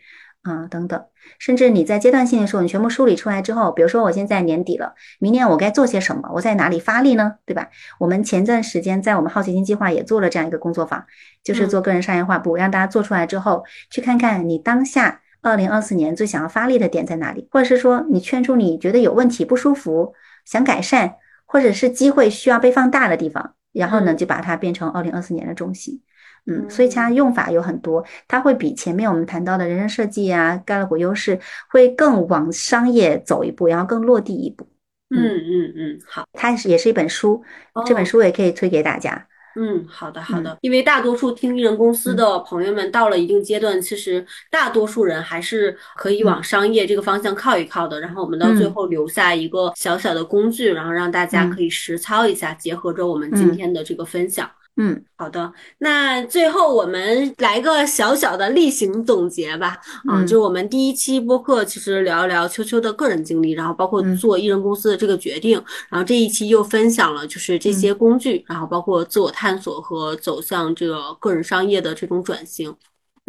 啊等等。甚至你在阶段性的时候，你全部梳理出来之后，比如说我现在年底了，明年我该做些什么？我在哪里发力呢？对吧？我们前段时间在我们好奇心计划也做了这样一个工作坊，就是做个人商业化部，让大家做出来之后，去看看你当下。二零二四年最想要发力的点在哪里？或者是说你圈出你觉得有问题、不舒服、想改善，或者是机会需要被放大的地方，然后呢就把它变成二零二四年的重心。嗯，所以它用法有很多，它会比前面我们谈到的人生设计啊、盖勒普优势会更往商业走一步，然后更落地一步。嗯嗯嗯，好，它是也是一本书，这本书也可以推给大家。嗯，好的好的，因为大多数听艺人公司的朋友们到了一定阶段，其实大多数人还是可以往商业这个方向靠一靠的。然后我们到最后留下一个小小的工具，然后让大家可以实操一下，结合着我们今天的这个分享。嗯，好的，那最后我们来个小小的例行总结吧。啊，就是我们第一期播客其实聊一聊秋秋的个人经历，然后包括做艺人公司的这个决定，然后这一期又分享了就是这些工具，然后包括自我探索和走向这个个人商业的这种转型。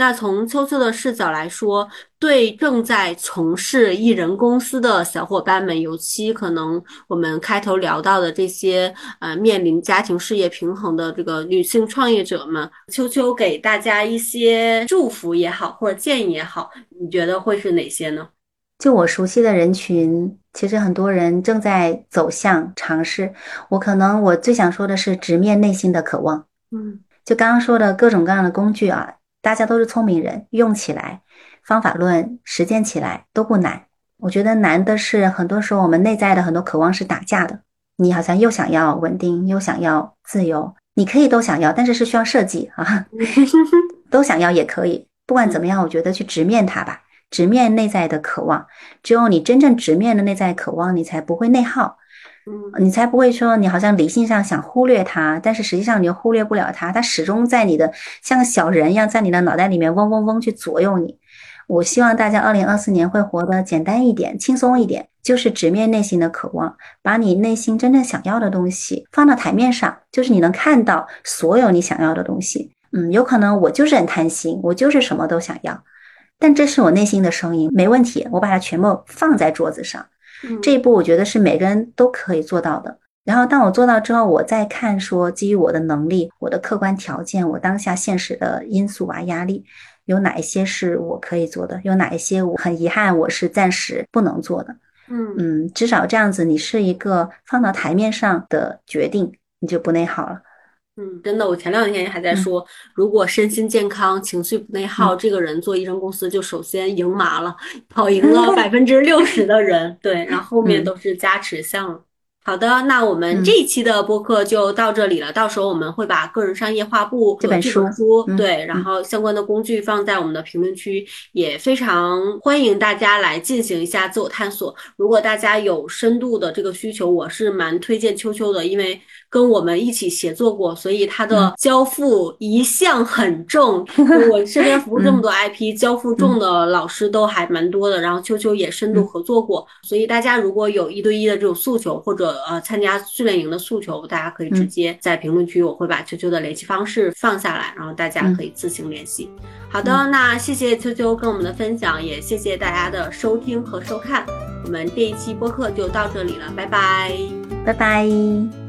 那从秋秋的视角来说，对正在从事艺人公司的小伙伴们，尤其可能我们开头聊到的这些呃面临家庭事业平衡的这个女性创业者们，秋秋给大家一些祝福也好，或者建议也好，你觉得会是哪些呢？就我熟悉的人群，其实很多人正在走向尝试。我可能我最想说的是直面内心的渴望。嗯，就刚刚说的各种各样的工具啊。大家都是聪明人，用起来，方法论实践起来都不难。我觉得难的是，很多时候我们内在的很多渴望是打架的。你好像又想要稳定，又想要自由，你可以都想要，但是是需要设计啊。[LAUGHS] 都想要也可以，不管怎么样，我觉得去直面它吧，直面内在的渴望。只有你真正直面了内在渴望，你才不会内耗。你才不会说你好像理性上想忽略它，但是实际上你又忽略不了它，它始终在你的像个小人一样，在你的脑袋里面嗡嗡嗡去左右你。我希望大家二零二四年会活得简单一点、轻松一点，就是直面内心的渴望，把你内心真正想要的东西放到台面上，就是你能看到所有你想要的东西。嗯，有可能我就是很贪心，我就是什么都想要，但这是我内心的声音，没问题，我把它全部放在桌子上。这一步我觉得是每个人都可以做到的。然后当我做到之后，我再看说，基于我的能力、我的客观条件、我当下现实的因素啊、压力，有哪一些是我可以做的，有哪一些我很遗憾我是暂时不能做的。嗯嗯，至少这样子，你是一个放到台面上的决定，你就不内耗了。嗯，真的，我前两天还在说，如果身心健康、情绪不内耗，这个人做医生公司就首先赢麻了，跑赢了百分 [LAUGHS] 之六十的人，对，然后后面都是加持项了。好的，那我们这一期的播客就到这里了。到时候我们会把个人商业画布这本书，对，然后相关的工具放在我们的评论区，也非常欢迎大家来进行一下自我探索。如果大家有深度的这个需求，我是蛮推荐秋秋的，因为跟我们一起协作过，所以他的交付一向很重。[LAUGHS] 我身边服务这么多 IP，交付重的老师都还蛮多的。然后秋秋也深度合作过，所以大家如果有一对一的这种诉求或者呃，参加训练营的诉求，大家可以直接在评论区，我会把秋秋的联系方式放下来，然后大家可以自行联系。好的，那谢谢秋秋跟我们的分享，也谢谢大家的收听和收看，我们这一期播客就到这里了，拜拜，拜拜。